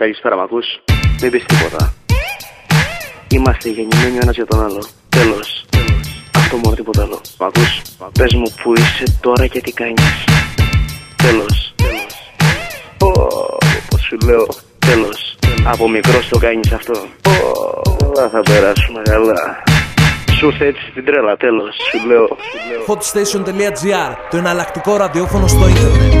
Καλησπέρα, μ' ακούς. Μην πεις τίποτα. Είμαστε γεννημένοι ο ένας για τον άλλο. Τέλος. Αυτό μόνο τίποτα άλλο. Μ' ακούς. Πες μου που είσαι τώρα και τι κάνεις. Τέλος. Ω, Πώς σου λέω. Τέλος. Από μικρός το κάνεις αυτό. Ω, Όλα θα περάσουμε καλά. Σου ήρθε έτσι στην τρέλα, τέλος. Σου λέω. Σου λέω. hotstation.gr, το εναλλακτικό ραδιόφωνο στο ίντερνετ.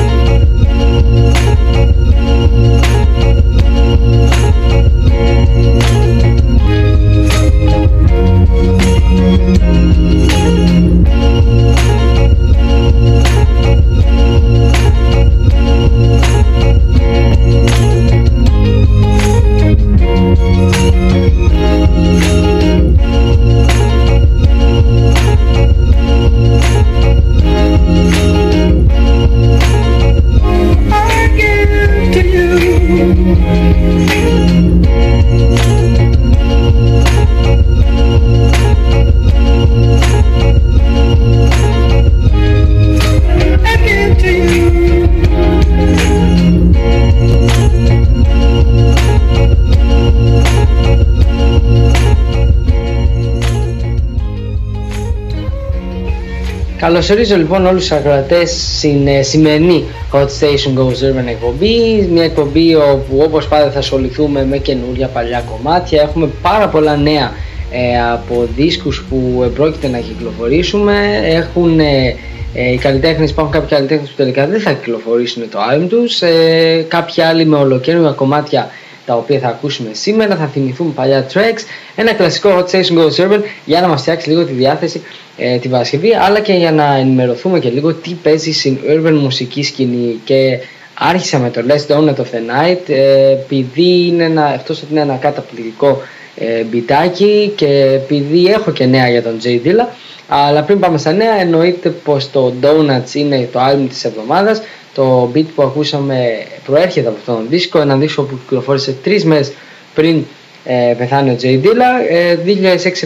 Καλωσορίζω λοιπόν όλους τους ακροατές στην ε, σημερινή Hot Station Goes Urban εκπομπή. Μια εκπομπή όπου όπως πάντα θα ασχοληθούμε με καινούρια παλιά κομμάτια. Έχουμε πάρα πολλά νέα ε, από δίσκους που ε, πρόκειται να κυκλοφορήσουμε. Έχουν ε, ε, οι καλλιτέχνες, υπάρχουν κάποιοι καλλιτέχνες που τελικά δεν θα κυκλοφορήσουν το album τους. Ε, Κάποιοι άλλοι με ολοκαίρια κομμάτια τα οποία θα ακούσουμε σήμερα, θα θυμηθούμε παλιά tracks, ένα κλασικό Hot Station Goes Urban για να μας φτιάξει λίγο τη διάθεση ε, τη Παρασκευή, αλλά και για να ενημερωθούμε και λίγο τι παίζει στην urban μουσική σκηνή. Και άρχισα με το Let's Donut of the Night ε, επειδή είναι ένα, αυτός ότι είναι ένα καταπληκτικό ε, μπιτάκι και επειδή έχω και νέα για τον Jay Dilla αλλά πριν πάμε στα νέα εννοείται πως το Donuts είναι το album της εβδομάδας το beat που ακούσαμε προέρχεται από αυτόν τον δίσκο, ένα δίσκο που κυκλοφόρησε τρεις μέρες πριν ε, πεθάνει ο Jay Dilla. Ε,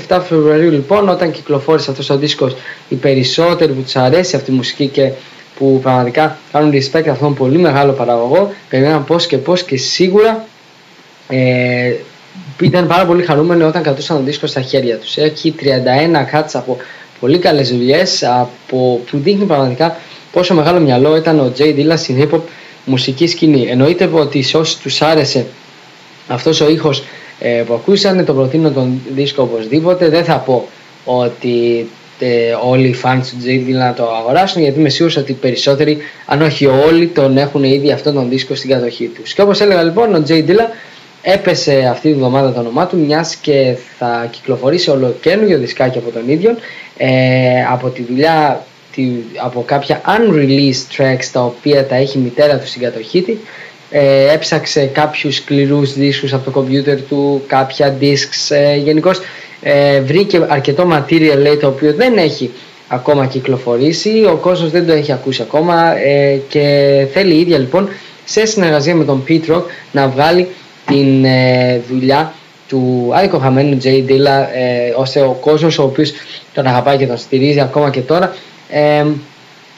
2006-7 Φεβρουαρίου λοιπόν όταν κυκλοφόρησε αυτός ο δίσκος οι περισσότεροι που τους αρέσει αυτή η μουσική και που πραγματικά κάνουν respect αυτόν τον πολύ μεγάλο παραγωγό περιμέναν πώς και πώς και σίγουρα ε, ήταν πάρα πολύ χαρούμενοι όταν κρατούσαν τον δίσκο στα χέρια τους. Έχει 31 cuts από πολύ καλές δουλειές από, που δείχνει πραγματικά πόσο μεγάλο μυαλό ήταν ο Jay Dilla στην hip hop μουσική σκηνή. Εννοείται ότι σε όσους τους άρεσε αυτός ο ήχος ε, που ακούσανε τον προτείνω τον δίσκο οπωσδήποτε. Δεν θα πω ότι ε, όλοι οι fans του Jay Dilla να το αγοράσουν γιατί είμαι σίγουρος ότι οι περισσότεροι αν όχι όλοι τον έχουν ήδη αυτόν τον δίσκο στην κατοχή τους. Και όπως έλεγα λοιπόν ο Jay Dilla έπεσε αυτή τη βδομάδα το όνομά του μιας και θα κυκλοφορήσει ολοκένουργιο δισκάκι από τον ίδιο ε, από τη δουλειά τη, από κάποια unreleased tracks τα οποία τα έχει η μητέρα του στην κατοχή της ε, έψαξε κάποιους σκληρούς δίσκους από το κομπιούτερ του, κάποια discs ε, γενικώς ε, βρήκε αρκετό material λέει, το οποίο δεν έχει ακόμα κυκλοφορήσει, ο κόσμος δεν το έχει ακούσει ακόμα ε, και θέλει η ίδια λοιπόν σε συνεργασία με τον Pete Rock να βγάλει την ε, δουλειά του αδικοχαμένου Jay Dilla ε, ώστε ο κόσμος ο οποίος τον αγαπάει και τον στηρίζει ακόμα και τώρα ε,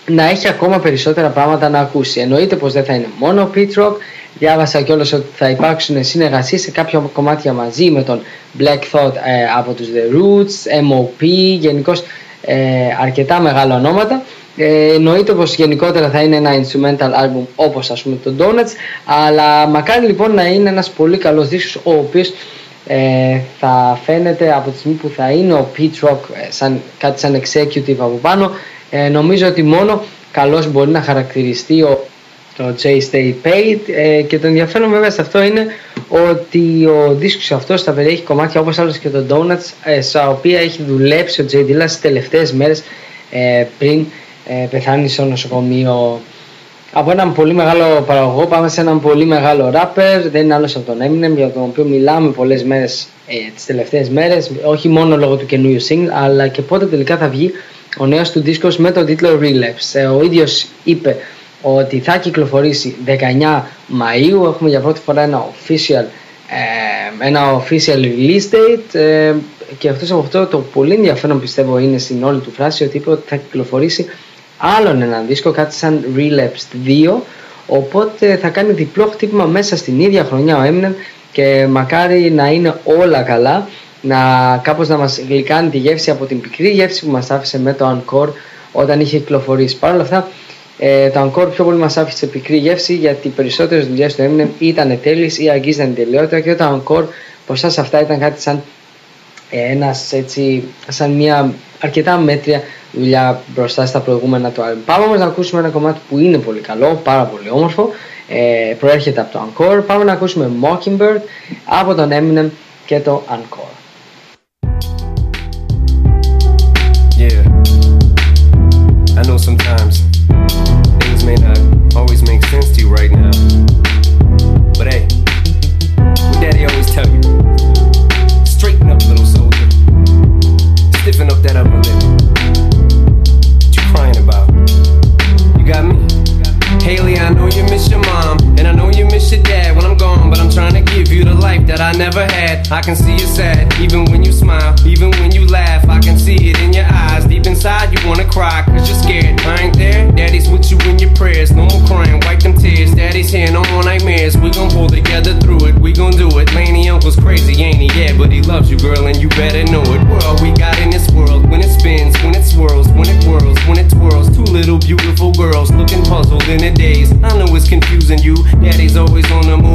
να έχει ακόμα περισσότερα πράγματα να ακούσει. Εννοείται πως δεν θα είναι μόνο ο Pete Rock. Διάβασα κιόλας ότι θα υπάρξουν συνεργασίες σε κάποια κομμάτια μαζί με τον Black Thought ε, από τους The Roots, MOP, γενικώς ε, αρκετά μεγάλα ονόματα. Ε, εννοείται πως γενικότερα θα είναι ένα instrumental album όπως ας πούμε το Donuts αλλά μακάρι λοιπόν να είναι ένας πολύ καλός δίσκος ο οποίος ε, θα φαίνεται από τη στιγμή που θα είναι ο Pete Rock ε, σαν, κάτι σαν executive από πάνω ε, νομίζω ότι μόνο καλός μπορεί να χαρακτηριστεί ο, το Jay Stay Paid ε, και το ενδιαφέρον βέβαια σε αυτό είναι ότι ο δίσκος αυτός θα περιέχει κομμάτια όπως άλλως και το Donuts ε, στα οποία έχει δουλέψει ο Jay Dilla στις τελευταίες μέρες ε, πριν ε, πεθάνει στο νοσοκομείο. Από έναν πολύ μεγάλο παραγωγό πάμε σε έναν πολύ μεγάλο rapper, δεν είναι άλλος από τον Eminem για τον οποίο μιλάμε πολλές μέρες ε, τις τελευταίες μέρες, όχι μόνο λόγω του καινούριου single αλλά και πότε τελικά θα βγει ο νέος του δίσκος με τον τίτλο Relapse. Ε, ο ίδιος είπε ότι θα κυκλοφορήσει 19 Μαΐου, έχουμε για πρώτη φορά ένα official, ε, ένα official release date ε, και αυτός από αυτό το πολύ ενδιαφέρον πιστεύω είναι στην όλη του φράση ότι είπε ότι θα κυκλοφορήσει άλλον ένα δίσκο, κάτι σαν Relapsed 2 οπότε θα κάνει διπλό χτύπημα μέσα στην ίδια χρονιά ο Eminem και μακάρι να είναι όλα καλά να κάπως να μας γλυκάνει τη γεύση από την πικρή γεύση που μας άφησε με το Encore όταν είχε κυκλοφορήσει. Παρ' όλα αυτά ε, το Encore πιο πολύ μας άφησε πικρή γεύση γιατί οι περισσότερες δουλειές του Eminem ήταν τέλειες ή αγγίζαν τελειότητα και το Encore ποσά σε αυτά ήταν κάτι σαν ε, ένας έτσι, σαν μια αρκετά μέτρια δουλειά μπροστά στα προηγούμενα του album. Πάμε όμως να ακούσουμε ένα κομμάτι που είναι πολύ καλό, πάρα πολύ όμορφο, ε, προέρχεται από το Encore. Πάμε να ακούσουμε Mockingbird από τον Eminem και το Encore. Sometimes things may not always make sense to you right now. But hey, what daddy always tell you? Straighten up, little soldier. Stiffen up that upper lip. What you crying about? You got me? Haley, I know you miss your mom, and I know you miss your dad when I'm gone, but I'm trying to give you the life that I never had. I can see you sad, even when you smile, even when you laugh. I can see it in your eyes. Inside, you wanna cry, cause you're scared. I ain't there, daddy's with you in your prayers. No more crying, wipe them tears. Daddy's here, no more nightmares. We gon' pull together through it, we gon' do it. Laney Uncle's crazy, ain't he? Yeah, but he loves you, girl, and you better know it. World we got in this world, when it spins, when it swirls, when it whirls, when it twirls. Two little beautiful girls looking puzzled in a daze. I know it's confusing you. Daddy's always on the move,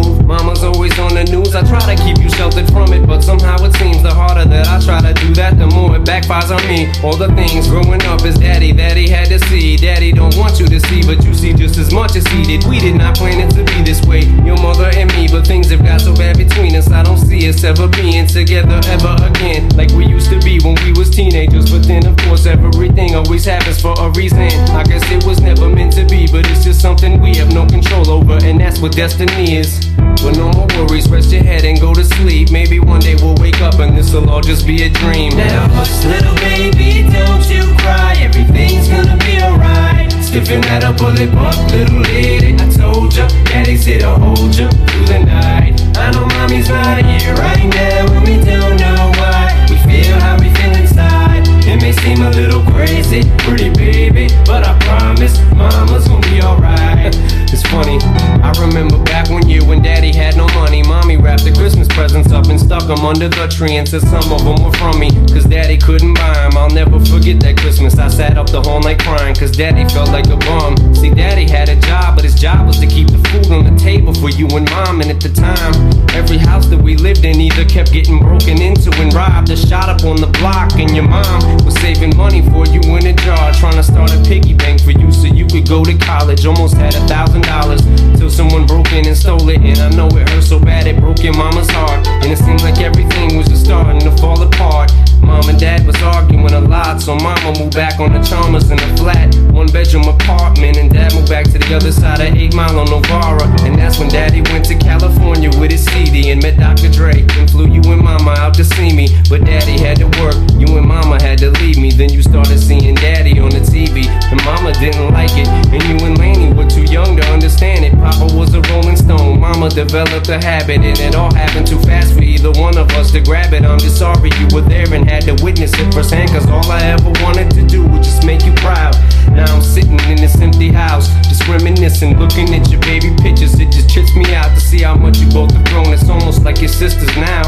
backfires on me. All the things growing up is daddy that he had to see. Daddy don't want you to see, but you see just as much as he did. We did not plan it to be this way, your mother and me, but things have got so bad between us. I don't see us ever being together ever again, like we used to be when we was teenagers. But then, of course, everything always happens for a reason. I guess it was never meant to be, but it's just something we have no control over, and that's what destiny is. But no more worries, rest your head and go to sleep. Maybe one day we'll wake up and this'll all just be a dream. Now little baby, don't you cry. Everything's gonna be alright. Stiffen that up, pull it up, little lady. I told ya, daddy's here to hold ya through the night. I know mommy's not here right now, and we don't know why. We feel how we feel inside. It may seem a little crazy, pretty baby, but I promise mama's gonna be alright. It's funny, I remember back one year when daddy had no money. Mommy wrapped the Christmas presents up and stuck them under the tree and said some of them were from me, cause daddy couldn't buy them. I'll never forget that Christmas. I sat up the whole night crying, cause daddy felt like a bum. See, daddy had a job, but his job was to keep the food on the table for you and mom. And at the time, every house that we lived in either kept getting broken into and robbed or shot up on the block. And your mom was saving money for you in a jar, trying to start a piggy bank for you so you could go to college. Almost had a thousand dollars till someone broke in and stole it. And I know it hurt so bad it broke your mama's heart. And it seemed like everything was just starting to fall apart. Mom and dad was arguing a lot, so mama moved back on the Chalmers in a flat, one bedroom apartment. And dad moved back to the other side of 8 Mile on Novara. And that's when daddy went to California with his CD and met Dr. Dre. And flew you and mama out to see me. But daddy had to work, you and mama had to leave me. Then you started seeing daddy on the TV. And mama didn't like it. And you and Laney were too young to understand it. Papa was a rolling stone, mama developed a habit. And it all happened too fast for either one of us to grab it. I'm just sorry you were there and had to witness it firsthand. Cause all I ever wanted to do was just make you proud. Now I'm sitting in this empty house, just reminiscing, looking at your baby pictures. It just trips me out to see how much you both have grown. It's almost like your sisters now.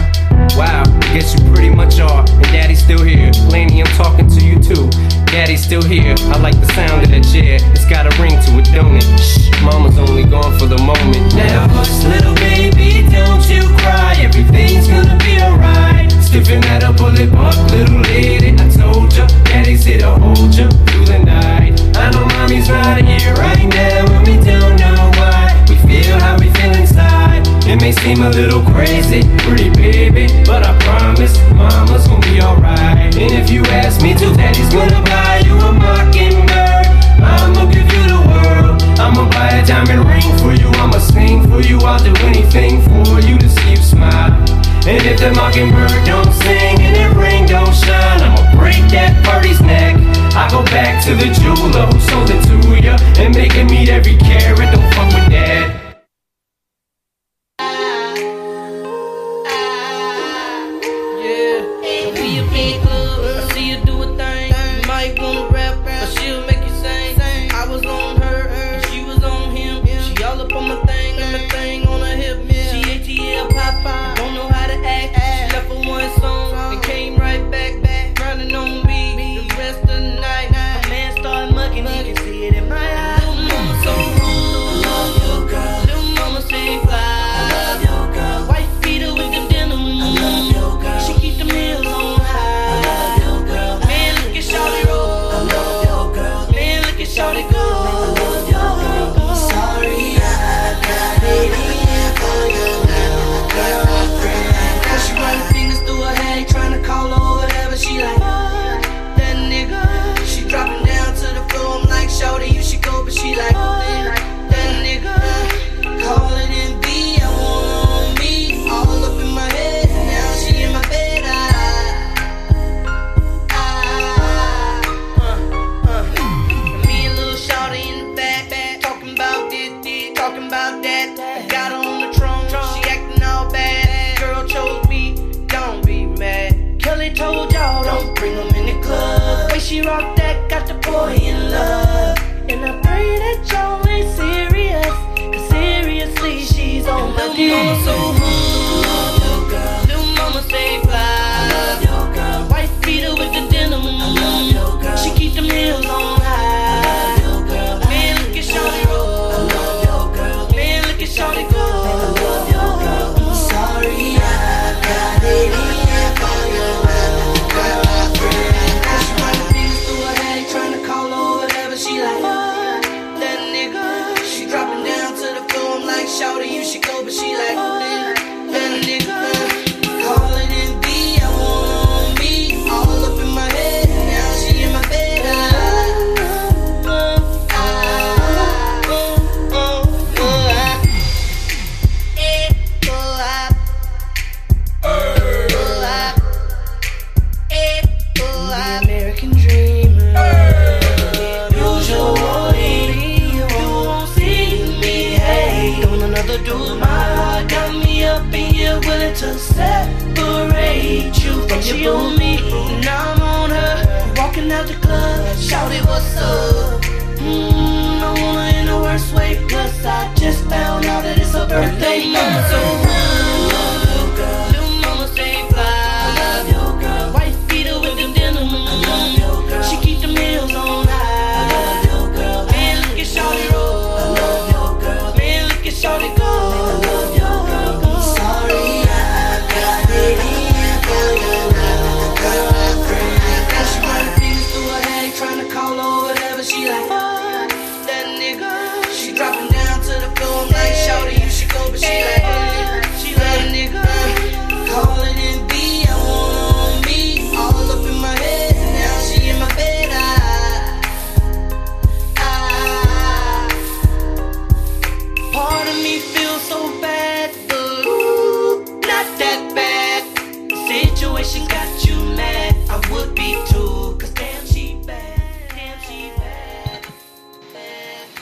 Wow, guess you pretty much are. And daddy's still here. Laney, I'm talking to you still here. I like the sound of that chair. It's got a ring to it, don't it? Shh, mama's only gone for the moment. Now hush, little baby, don't you cry. Everything's gonna be alright. Stiffen that up, pull it up, little lady. I told ya, daddy's here to hold ya through the night. I know mommy's not here right now, and we don't know it may seem a little crazy, pretty baby, but I promise mama's gonna be alright. And if you ask me to, daddy's gonna buy you a mockingbird. I'ma give you the world. I'ma buy a diamond ring for you. I'ma sing for you. I'll do anything for you to see you smile. And if the mockingbird don't sing and that ring don't shine, I'ma break that birdie's neck. I go back to the jeweler who sold it to ya and make him meet every carrot. Don't fuck with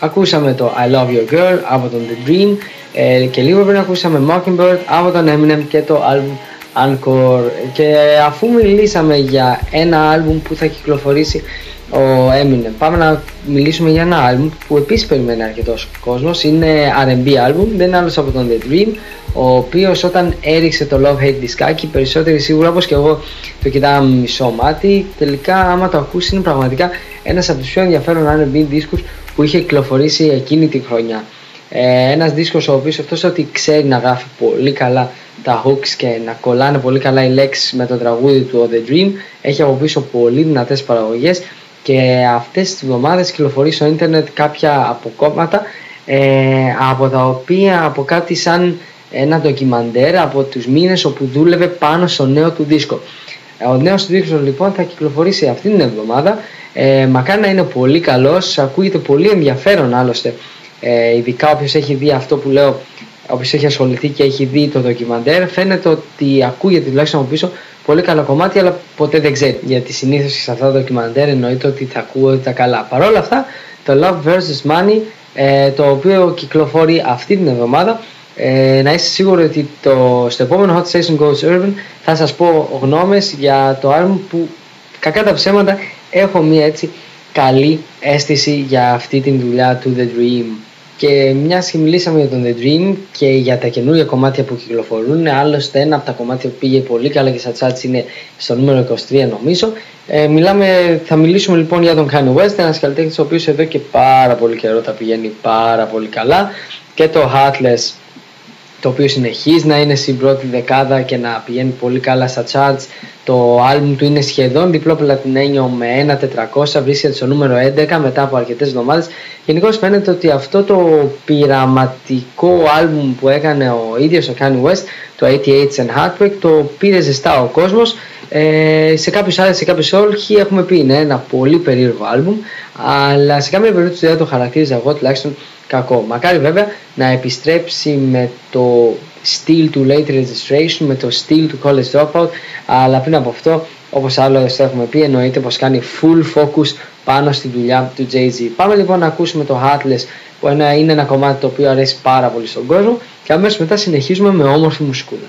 Ακούσαμε το I Love Your Girl από τον The Dream ε, και λίγο πριν ακούσαμε Mockingbird από τον Eminem και το album Encore. Και αφού μιλήσαμε για ένα album που θα κυκλοφορήσει ο Eminem. Πάμε να μιλήσουμε για ένα album που επίσης περιμένει αρκετός κόσμος. Είναι R&B album, δεν είναι άλλος από τον The Dream ο οποίος όταν έριξε το Love Hate δισκάκι περισσότεροι σίγουρα όπως και εγώ το κοιτάγαμε μισό μάτι. Τελικά άμα το ακούσεις είναι πραγματικά ένας από τους πιο ενδιαφέρον R&B δίσκους που είχε κυκλοφορήσει εκείνη τη χρονιά. Ε, ένας δίσκος ο οποίος αυτός ότι ξέρει να γράφει πολύ καλά τα hooks και να κολλάνε πολύ καλά οι λέξεις με το τραγούδι του The Dream έχει από πίσω πολύ δυνατές παραγωγές και αυτές τις εβδομάδες κυκλοφορεί στο ίντερνετ κάποια αποκόμματα ε, από τα οποία από κάτι σαν ένα ντοκιμαντέρ από τους μήνες όπου δούλευε πάνω στο νέο του δίσκο. Ε, ο νέος του δίσκος λοιπόν θα κυκλοφορήσει αυτή την εβδομάδα ε, μακάρι να είναι πολύ καλός, ακούγεται πολύ ενδιαφέρον άλλωστε, ε, ειδικά όποιος έχει δει αυτό που λέω, όποιος έχει ασχοληθεί και έχει δει το ντοκιμαντέρ, φαίνεται ότι ακούγεται τουλάχιστον από πίσω πολύ καλά κομμάτια, αλλά ποτέ δεν ξέρει. Γιατί συνήθως σε αυτά τα ντοκιμαντέρ εννοείται ότι θα ακούω τα καλά. Παρ' όλα αυτά, το Love vs. Money, ε, το οποίο κυκλοφορεί αυτή την εβδομάδα, ε, να είστε σίγουροι ότι το, στο επόμενο Hot Station Goes Urban θα σας πω γνώμες για το album που κακά τα ψέματα έχω μια έτσι καλή αίσθηση για αυτή την δουλειά του The Dream. Και μια και μιλήσαμε για τον The Dream και για τα καινούργια κομμάτια που κυκλοφορούν, άλλωστε ένα από τα κομμάτια που πήγε πολύ καλά και στα charts είναι στο νούμερο 23 νομίζω. Ε, μιλάμε, θα μιλήσουμε λοιπόν για τον Kanye West, ένας καλλιτέχνης ο οποίος εδώ και πάρα πολύ καιρό τα πηγαίνει πάρα πολύ καλά και το Heartless το οποίο συνεχίζει να είναι στην πρώτη δεκάδα και να πηγαίνει πολύ καλά στα charts. Το album του είναι σχεδόν διπλό πλατινένιο με 1.400, βρίσκεται στο νούμερο 11 μετά από αρκετές εβδομάδες. Γενικώς φαίνεται ότι αυτό το πειραματικό album που έκανε ο ίδιος ο Kanye West, το 88 and Heartbreak, το πήρε ζεστά ο κόσμος. Ε, σε κάποιους άλλους, σε κάποιους όχι έχουμε πει είναι ένα πολύ περίεργο album, αλλά σε κάποια περίπτωση δεν το χαρακτήριζα εγώ τουλάχιστον κακό. Μακάρι βέβαια να επιστρέψει με το στυλ του late registration, με το στυλ του college dropout, αλλά πριν από αυτό, όπως άλλο το έχουμε πει, εννοείται πως κάνει full focus πάνω στη δουλειά του Jay-Z. Πάμε λοιπόν να ακούσουμε το Heartless, που είναι ένα κομμάτι το οποίο αρέσει πάρα πολύ στον κόσμο και αμέσως μετά συνεχίζουμε με όμορφη μουσικούλα.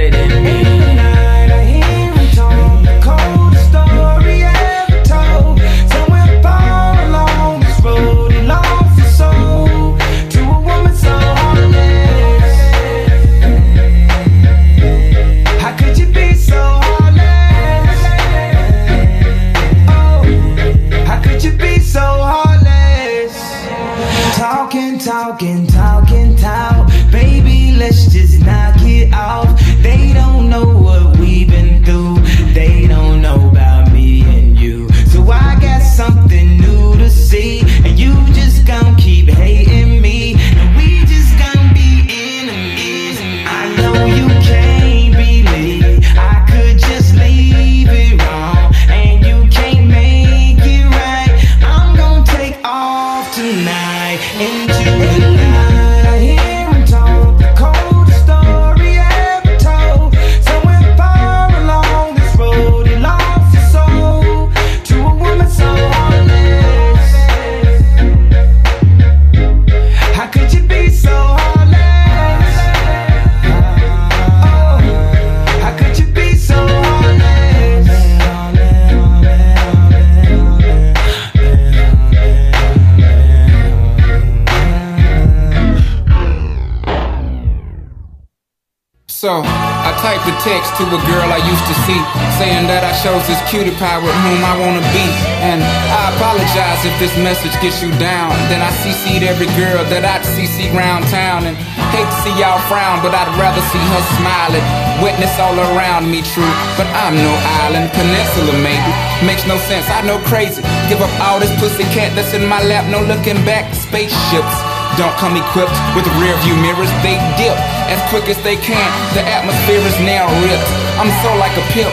it in. Chose this cutie pie with whom I wanna be. And I apologize if this message gets you down. Then I CC'd every girl that I'd CC round town. And hate to see y'all frown, but I'd rather see her smiling. Witness all around me, true. But I'm no island, peninsula maybe. Makes no sense, I know crazy. Give up all this pussy cat that's in my lap, no looking back. Spaceships don't come equipped with rear view mirrors, they dip as quick as they can. The atmosphere is now ripped. I'm so like a pimp.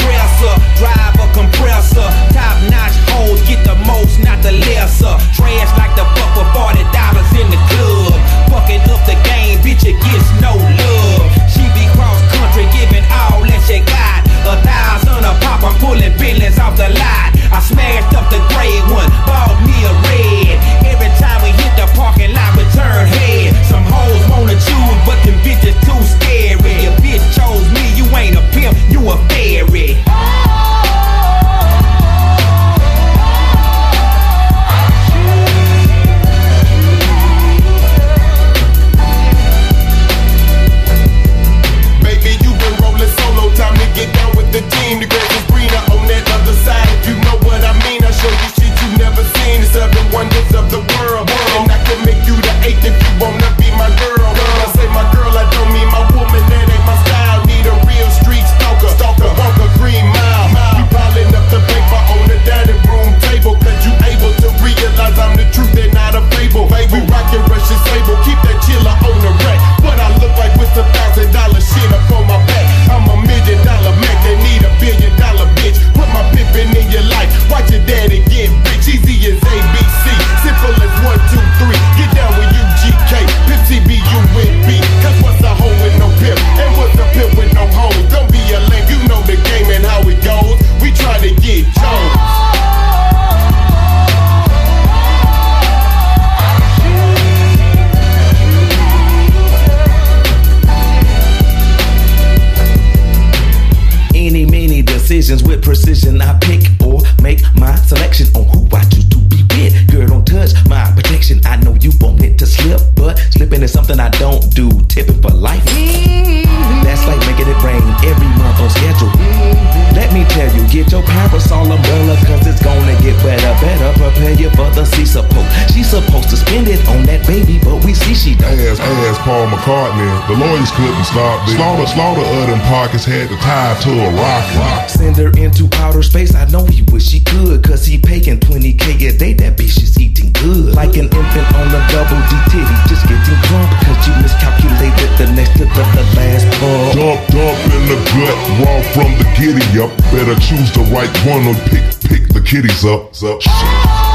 dresser, drive a compressor. Top notch hoes get the most, not the lesser. Trash like the fuck for forty dollars in the club. Fucking up the game, bitch, it gets no love. She be cross country, giving all that she got. A thousand a pop, I'm pulling billions off the lot. I smashed up the gray one, bought me a red. Every time we hit the parking lot, we turn head. Some hoes wanna choose, but them bitches too scary. Your bitch chose me, ain't a pimp, you a fairy. Slipping is something I don't do. Tipping for life. That's like making it rain every month on schedule. Let me tell you, get your parasol umbrella, cause it's gonna get wetter. Better prepare you for the support. She's supposed to spend it on that baby, Ass, Paul McCartney. The lawyers couldn't stop this. Slaughter, slaughter of them pockets had to tie to a rocket. Send her into outer space. I know he wish he could, cause he paying 20k a day. That bitch is eating good. Like an infant on a double D titty, just getting drunk, cause you miscalculated the next to the, the last pump. Dump, dump in the gut, raw from the giddy up. Better choose the right one or pick, pick the kitties up. up. Ah!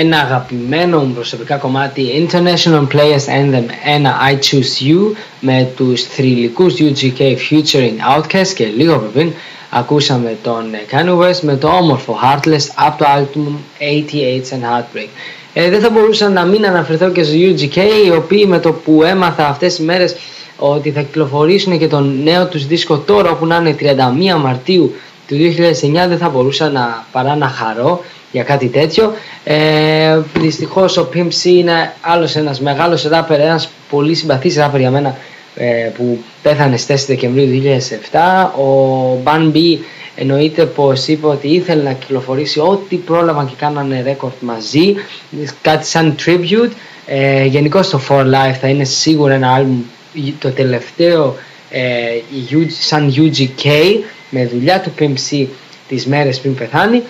Ένα αγαπημένο μου προσωπικά κομμάτι International Players Anthem ένα I Choose You με τους θρηλυκούς UGK featuring Outkast και λίγο πριν ακούσαμε τον Kanye West με το όμορφο Heartless από το album 88 and Heartbreak. Ε, δεν θα μπορούσα να μην αναφερθώ και στους UGK οι οποίοι με το που έμαθα αυτές τις μέρες ότι θα κυκλοφορήσουν και τον νέο τους δίσκο τώρα όπου να είναι 31 Μαρτίου του 2009 δεν θα μπορούσα να, παρά να χαρώ για κάτι τέτοιο. Ε, Δυστυχώς ο Pimp C είναι άλλος ένας μεγάλος ράπερ, ένας πολύ συμπαθής ράπερ για μένα ε, που πέθανε στις 4 Δεκεμβρίου 2007. Ο Ban B εννοείται πως είπε ότι ήθελε να κυκλοφορήσει ό,τι πρόλαβαν και κάνανε ρέκορτ μαζί, κάτι σαν tribute. Ε, Γενικώς το For Life θα είναι σίγουρα ένα άλμπουμ το τελευταίο ε, σαν UGK με δουλειά του PMC τις μέρες πριν πεθάνει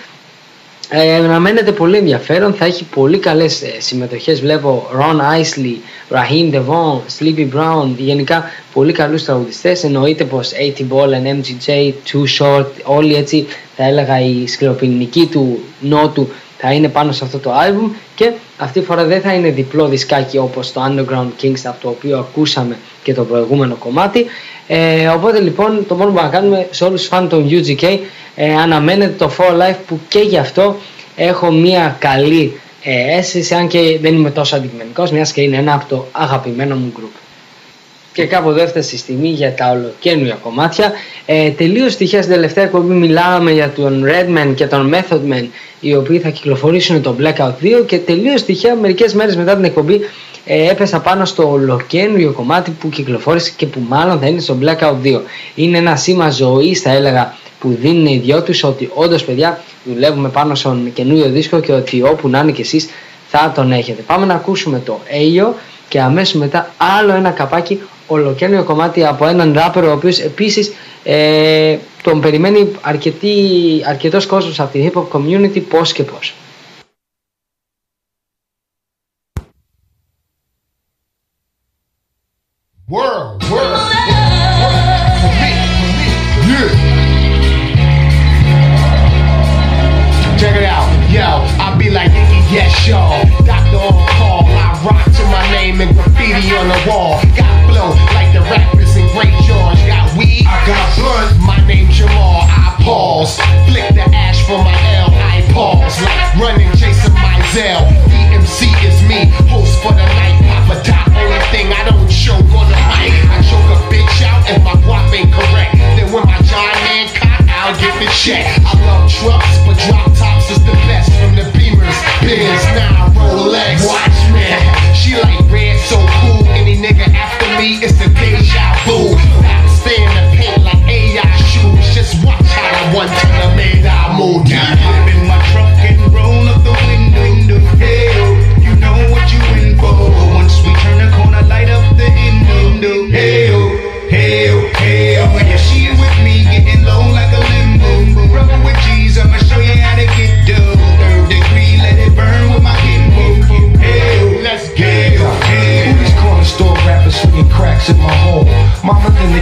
ε, αναμένεται πολύ ενδιαφέρον, θα έχει πολύ καλές ε, συμμετοχές, βλέπω Ron Isley, Raheem Devon, Sleepy Brown, γενικά πολύ καλούς τραγουδιστές, εννοείται πως 80 Ball and MGJ, Too Short, όλοι έτσι θα έλεγα η σκληροπυρηνική του νότου θα είναι πάνω σε αυτό το άλμπουμ. Και αυτή τη φορά δεν θα είναι διπλό δισκάκι όπως το Underground Kings από το οποίο ακούσαμε και το προηγούμενο κομμάτι ε, οπότε λοιπόν το μόνο που να κάνουμε σε όλους τους φαν των UGK ε, αναμένεται το For Life που και γι' αυτό έχω μια καλή ε, αίσθηση αν και δεν είμαι τόσο αντικειμενικός μιας και είναι ένα από το αγαπημένο μου group. Και κάπου εδώ έφτασε η στιγμή για τα ολοκένουια κομμάτια. Ε, τελείως τυχαία στην τελευταία εκπομπή μιλάμε για τον Redman και τον Method Man οι οποίοι θα κυκλοφορήσουν το Blackout 2 και τελείως τυχαία μερικές μέρες μετά την εκπομπή ε, έπεσα πάνω στο ολοκένουργιο κομμάτι που κυκλοφόρησε και που μάλλον θα είναι στο Blackout 2. Είναι ένα σήμα ζωής, θα έλεγα, που δίνουν οι δυο τους ότι όντως παιδιά δουλεύουμε πάνω στον καινούριο δίσκο και ότι όπου να είναι κι εσείς θα τον έχετε. Πάμε να ακούσουμε το Ayo και αμέσως μετά άλλο ένα καπάκι ολοκένουργιο κομμάτι από έναν ράπερ ο οποίος επίσης ε, τον περιμένει αρκετή, αρκετός κόσμος από την hip hop community πώς και πώς.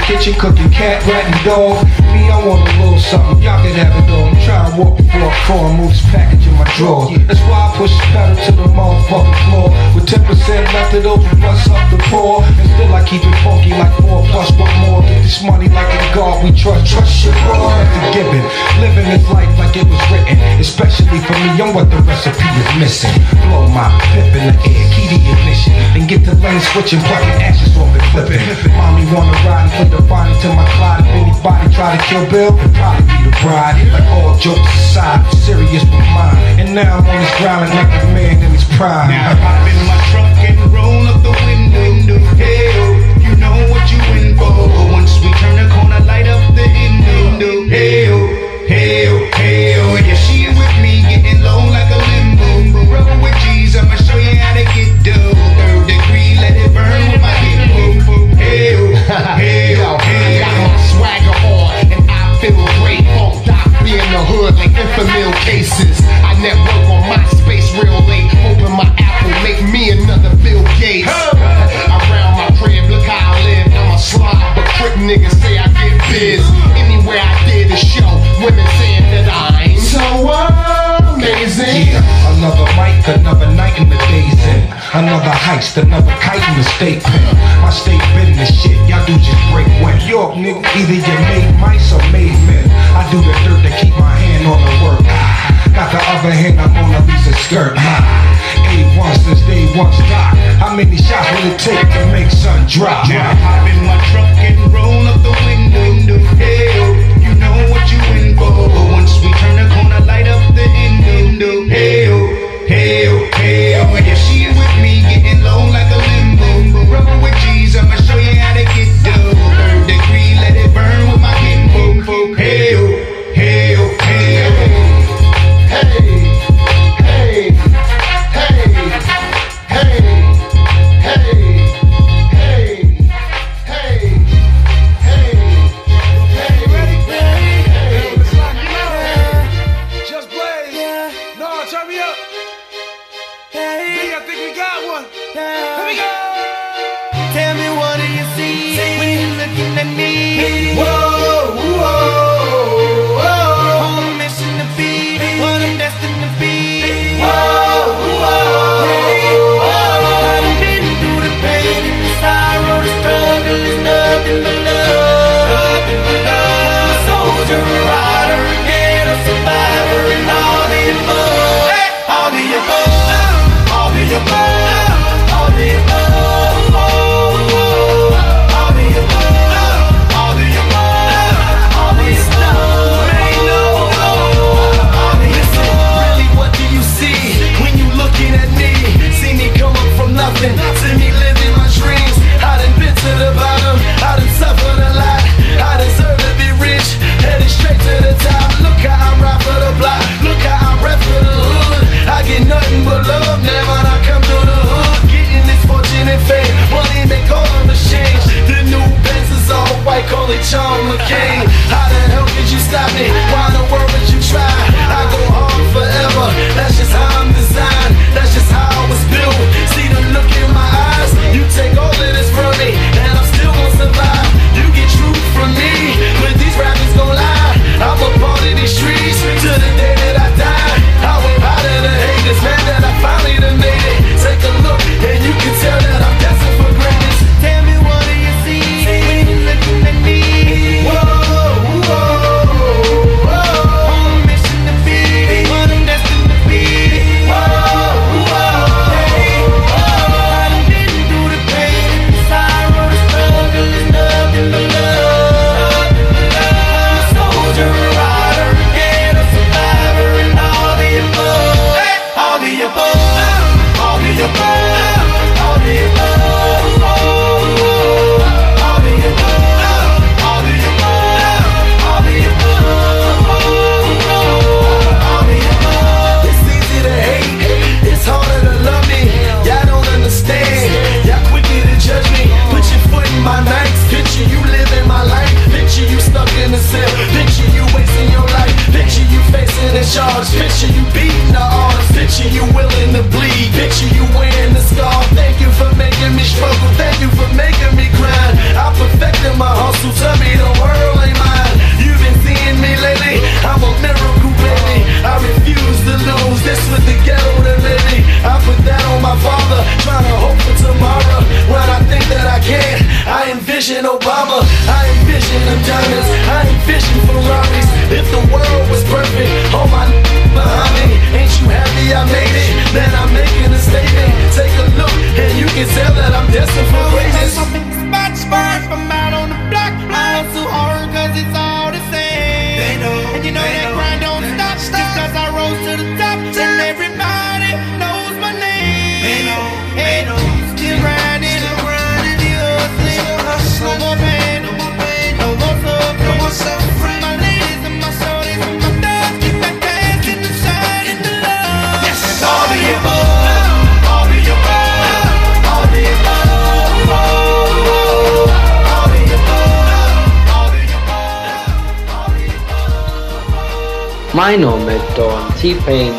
Kitchen cooking cat, rat, and dog. Me, I want a little something. Y'all can have it though. I'm trying to walk before I and move this package in my drawer. That's why I push the pedal to the motherfucking floor. With 10% left of those bust up the poor. And still I keep it funky like four plus one more. Get this money like a God we trust. Trust your boy. Method given. Living this life like it was written. Especially for me, I'm what the recipe is missing. Blow my pip in the air, key the ignition. And get the lane switching, plucking ashes off and flipping. Mommy wanna ride and put the body to my clot. If anybody try to kill Bill, probably be the bride. Like all jokes aside, I'm serious with mine. And now I'm on this ground like a man in his prime. Now hop in my truck and roll up the window. Hey, you know what you in for. Once we turn the corner, light up the window. Hey, hey, hey, yeah, infamil cases. I network on MySpace real late, hoping my Apple make me another Bill Gates. Around my crib, look how I live. I'm a slob, but quick niggas say I get biz. Anywhere I did a show, women saying that I'm so amazing. Yeah, another mic, another night in the days in. Another heist, another kite in the state pen. My state business shit, y'all do just break wet. York nigga, either you made mice or made men. I do the dirt to keep my on the work. Got the other hand, I'm on a Lisa skirt. A1 since day one stock. How many shots will it take to make sun drop? Now hop in my truck and roll up the window. Hey, you know what you in for. Once we turn the corner, light up the window. Hey,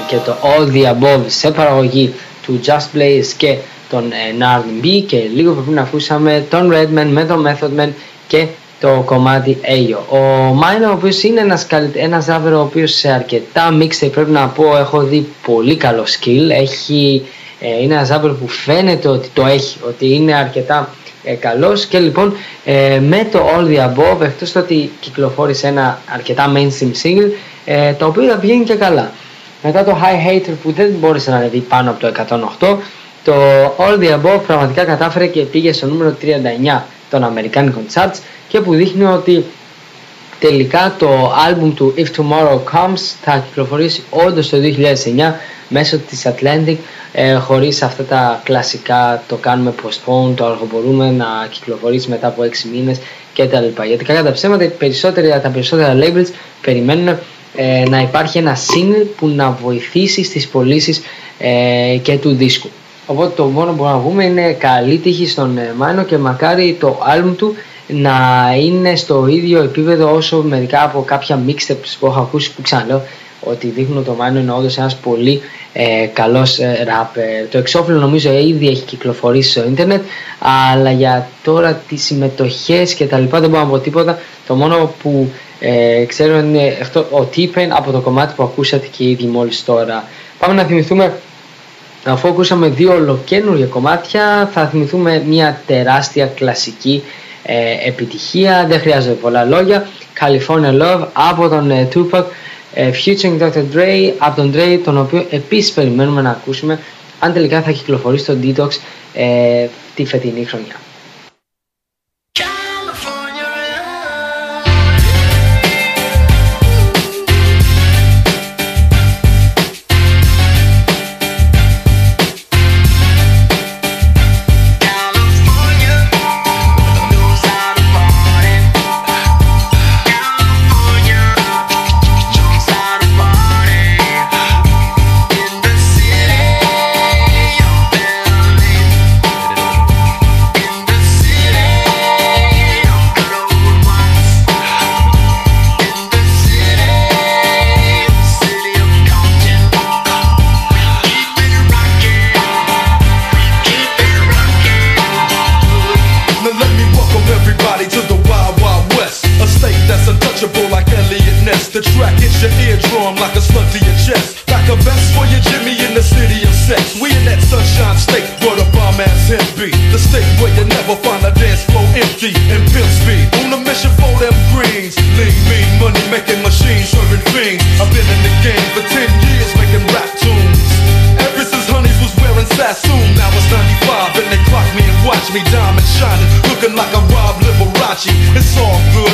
Και το All The Above σε παραγωγή του Just Blaze και τον ε, Narn και λίγο πριν ακούσαμε τον Redman με το Method Man και το κομμάτι Ayo. Ο Μάινα ο οποίος είναι ένας ένας ράβερ ο οποίος σε αρκετά mixtape πρέπει να πω έχω δει πολύ καλό skill έχει, ε, είναι ένας ράβερ που φαίνεται ότι το έχει ότι είναι αρκετά ε, καλός και λοιπόν ε, με το All The Above εκτός το ότι κυκλοφόρησε ένα αρκετά mainstream single ε, το οποίο θα βγαίνει και καλά. Μετά το High Hater που δεν μπόρεσε να ανεβεί πάνω από το 108, το All the Above πραγματικά κατάφερε και πήγε στο νούμερο 39 των Αμερικάνικων Charts και που δείχνει ότι τελικά το άλμπουμ του If Tomorrow Comes θα κυκλοφορήσει όντως το 2009 μέσω της Atlantic ε, χωρίς αυτά τα κλασικά το κάνουμε postpone, το αργοπορούμε να κυκλοφορήσει μετά από 6 μήνες κτλ. Γιατί κατά τα ψέματα τα περισσότερα labels περιμένουν ε, να υπάρχει ένα single που να βοηθήσει στις πωλήσεις ε, και του δίσκου. Οπότε το μόνο που μπορούμε να πούμε είναι καλή τύχη στον ε, Μάνο και μακάρι το άλμ του να είναι στο ίδιο επίπεδο όσο μερικά από κάποια mixtapes που έχω ακούσει που ξαναλέω ότι δείχνουν το Μάνο είναι όντως ένας πολύ ε, καλός ράπερ. Το εξώφυλλο νομίζω ήδη έχει κυκλοφορήσει στο ίντερνετ αλλά για τώρα τις συμμετοχές και τα λοιπά δεν μπορώ να πω τίποτα. Το μόνο που ε, ξέρω είναι αυτό, ο T-Pain από το κομμάτι που ακούσατε και ήδη μόλις τώρα. Πάμε να θυμηθούμε Αφού ακούσαμε δύο ολοκένουργια κομμάτια θα θυμηθούμε μια τεράστια κλασική ε, επιτυχία, δεν χρειάζεται πολλά λόγια. California Love από τον ε, Tupac, ε, Future Dr. Dre από τον Dre, τον οποίο επίσης περιμένουμε να ακούσουμε αν τελικά θα κυκλοφορήσει το Detox ε, τη φετινή χρονιά. Soon now it's 95, and they clock me and watch me diamond shining, looking like a Rob Liberace. It's all good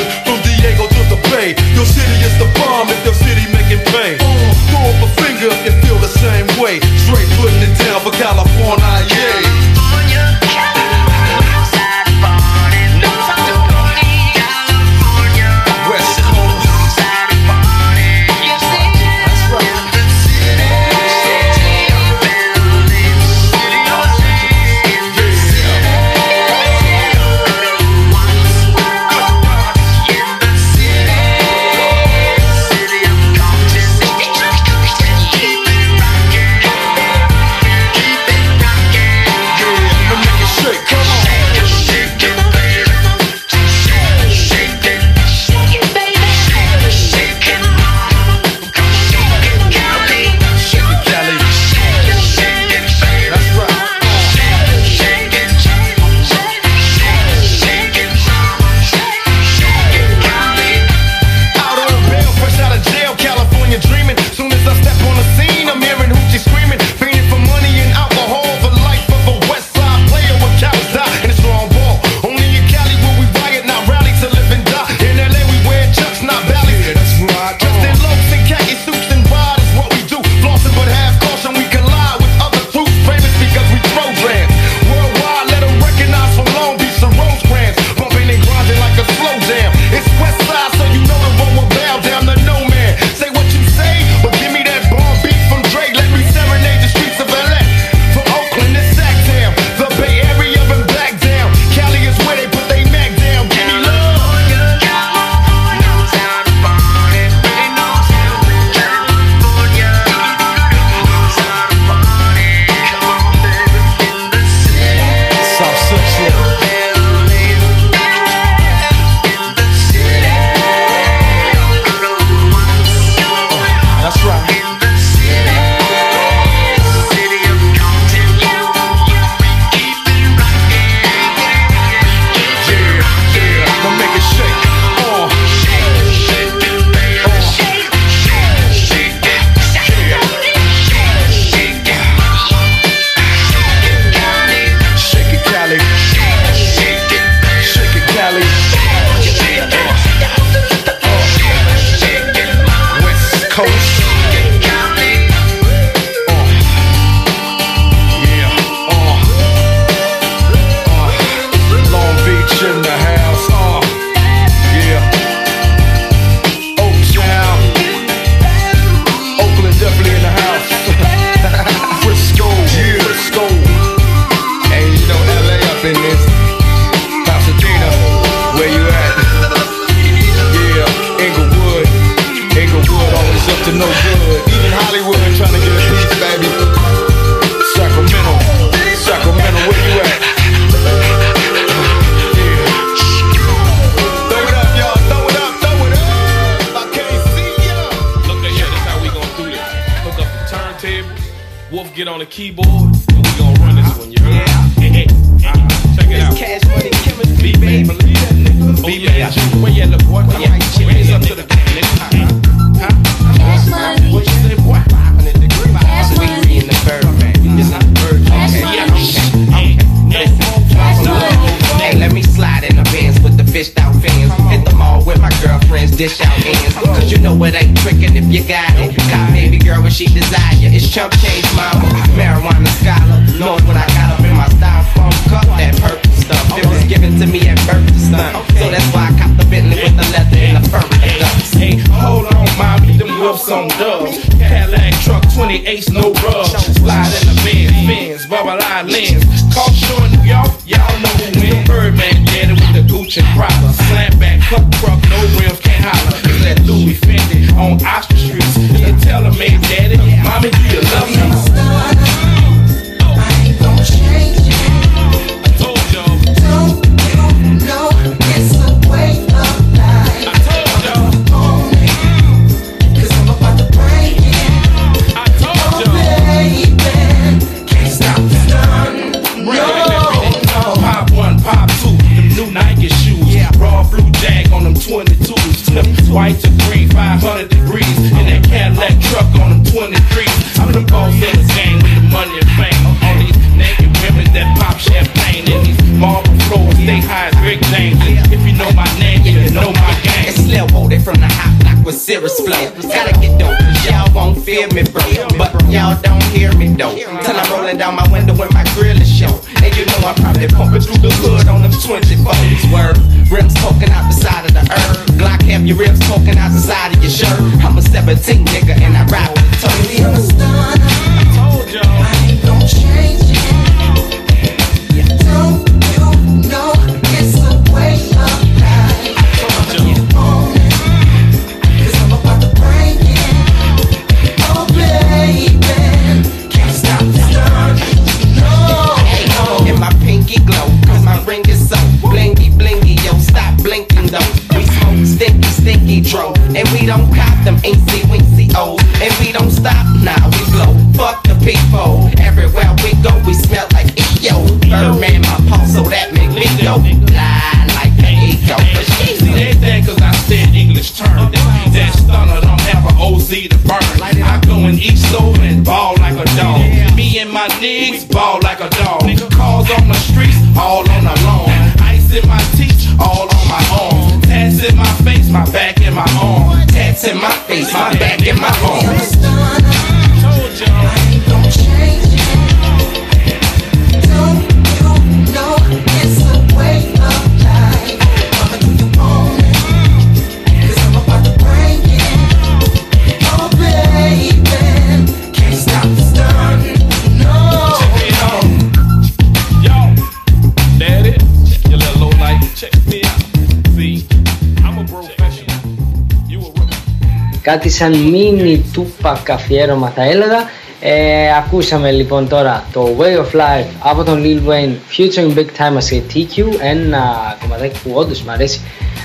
κάτι σαν μίνι τούπα αφιέρωμα θα έλεγα. Ε, ακούσαμε λοιπόν τώρα το Way of Life από τον Lil Wayne Future Big Time σε TQ ένα κομματάκι που όντως μου αρέσει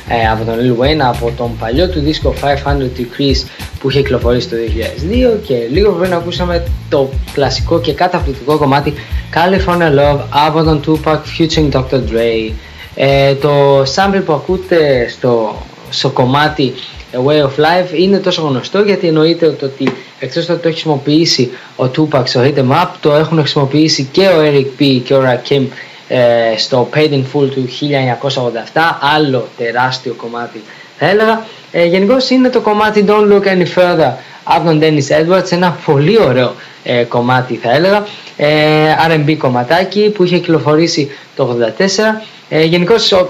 ε, από τον Lil Wayne από τον παλιό του δίσκο 500 Degrees που είχε κυκλοφορήσει το 2002 και λίγο πριν ακούσαμε το κλασικό και καταπληκτικό κομμάτι California Love από τον Tupac Future Dr. Dre ε, το sample που ακούτε στο, στο κομμάτι Way of Life είναι τόσο γνωστό γιατί εννοείται ότι εκτός ότι το έχει χρησιμοποιήσει ο Tupac στο Hit Em Up το έχουν χρησιμοποιήσει και ο Eric B και ο Rakim ε, στο Paid Full του 1987 άλλο τεράστιο κομμάτι θα έλεγα. Ε, Γενικώς είναι το κομμάτι Don't Look Any Further από τον Dennis Edwards ένα πολύ ωραίο ε, κομμάτι θα έλεγα. Ε, R&B κομματάκι που είχε κυκλοφορήσει το 84 ε, Γενικώς ε,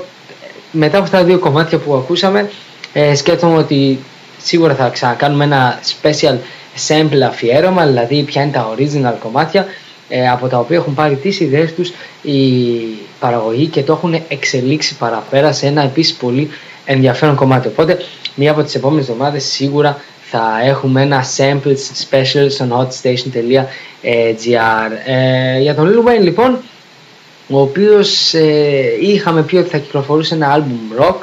μετά από αυτά τα δύο κομμάτια που ακούσαμε ε, σκέφτομαι ότι σίγουρα θα ξανακάνουμε ένα special sample αφιέρωμα, δηλαδή ποια είναι τα original κομμάτια ε, από τα οποία έχουν πάρει τις ιδέες τους η παραγωγή και το έχουν εξελίξει παραπέρα σε ένα επίσης πολύ ενδιαφέρον κομμάτι. Οπότε μία από τις επόμενες εβδομάδες σίγουρα θα έχουμε ένα samples special στο hotstation.gr ε, Για τον Lil Wayne λοιπόν, ο οποίος ε, είχαμε πει ότι θα κυκλοφορούσε ένα album rock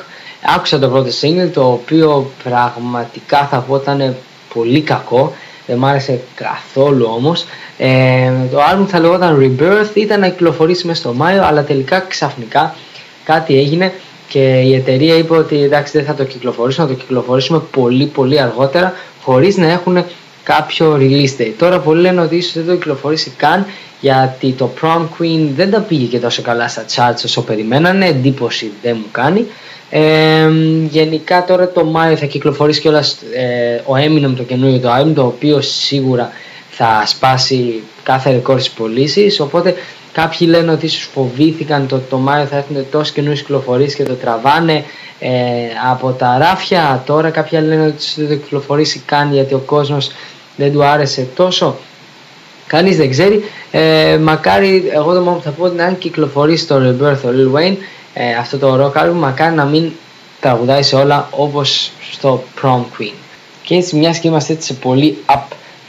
Άκουσα το πρώτο single το οποίο πραγματικά θα πω ήταν πολύ κακό. Δεν μ' άρεσε καθόλου όμως. Ε, το album θα λεγόταν Rebirth, ήταν να κυκλοφορήσει μέσα στο Μάιο αλλά τελικά ξαφνικά κάτι έγινε και η εταιρεία είπε ότι εντάξει δεν θα το κυκλοφορήσουμε, θα το κυκλοφορήσουμε πολύ πολύ αργότερα χωρίς να έχουν κάποιο release date. Τώρα πολλοί λένε ότι ίσως δεν το κυκλοφορήσει καν γιατί το Prom Queen δεν τα πήγε και τόσο καλά στα charts όσο περιμένανε, εντύπωση δεν μου κάνει. Ε, γενικά τώρα το Μάιο θα κυκλοφορήσει κιόλας ε, ο Eminem το καινούριο το album το οποίο σίγουρα θα σπάσει κάθε ρεκόρ στις πωλήσεις. οπότε κάποιοι λένε ότι ίσως φοβήθηκαν το, το Μάιο θα έχουν τόσες καινούριες κυκλοφορίες και το τραβάνε ε, από τα ράφια. Τώρα κάποιοι λένε ότι δεν το κυκλοφορήσει καν γιατί ο κόσμος δεν του άρεσε τόσο. Κανείς δεν ξέρει. Ε, μακάρι εγώ το μόνο που θα πω είναι αν κυκλοφορήσει το Rebirth ο Lil Wayne ε, αυτό το rock album μακάρι να μην τραγουδάει σε όλα όπως στο Prom Queen. Και έτσι μιας και είμαστε έτσι σε πολύ up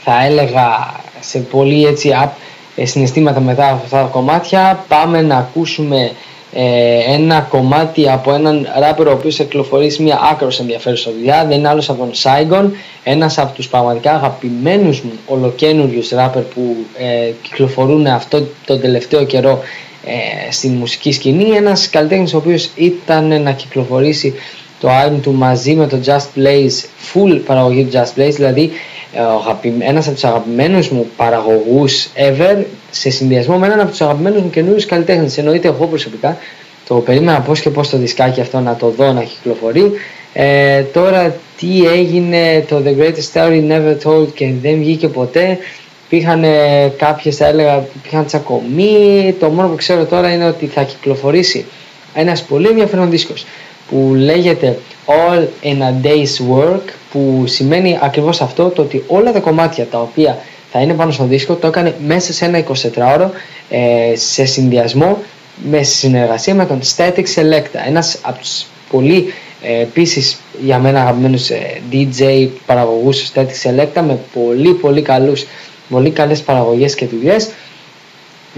θα έλεγα σε πολύ έτσι up ε, συναισθήματα μετά από αυτά τα κομμάτια πάμε να ακούσουμε ε, ένα κομμάτι από έναν ράπερ ο οποίος κυκλοφορήσει μια άκρος ενδιαφέρουσα δουλειά δεν είναι άλλος από τον Saigon ένας από τους πραγματικά αγαπημένους μου ολοκένουργιους ράπερ που ε, κυκλοφορούν αυτό τον τελευταίο καιρό ε, στην μουσική σκηνή ένας καλλιτέχνης ο οποίος ήταν να κυκλοφορήσει το album του μαζί με το Just Blaze full παραγωγή του Just Blaze δηλαδή ε, ένας από τους αγαπημένους μου παραγωγούς ever σε συνδυασμό με έναν από τους αγαπημένους μου καινούριους καλλιτέχνες. Εννοείται εγώ προσωπικά το περίμενα πώς και πώς το δισκάκι αυτό να το δω να κυκλοφορεί. Ε, τώρα τι έγινε το The Greatest Story Never Told και δεν βγήκε ποτέ Υπήρχαν κάποιες θα έλεγα υπήρχαν τσακωμοί. Το μόνο που ξέρω τώρα είναι ότι θα κυκλοφορήσει ένας πολύ ενδιαφέρον δίσκος που λέγεται All in a Day's Work που σημαίνει ακριβώς αυτό το ότι όλα τα κομμάτια τα οποία θα είναι πάνω στο δίσκο το έκανε μέσα σε ένα 24ωρο ε, σε συνδυασμό με συνεργασία με τον Static Selecta ένας από τους πολύ ε, επίσης για μένα αγαπημένους ε, DJ παραγωγούς Static Selecta με πολύ πολύ καλούς πολύ καλές παραγωγές και δουλειές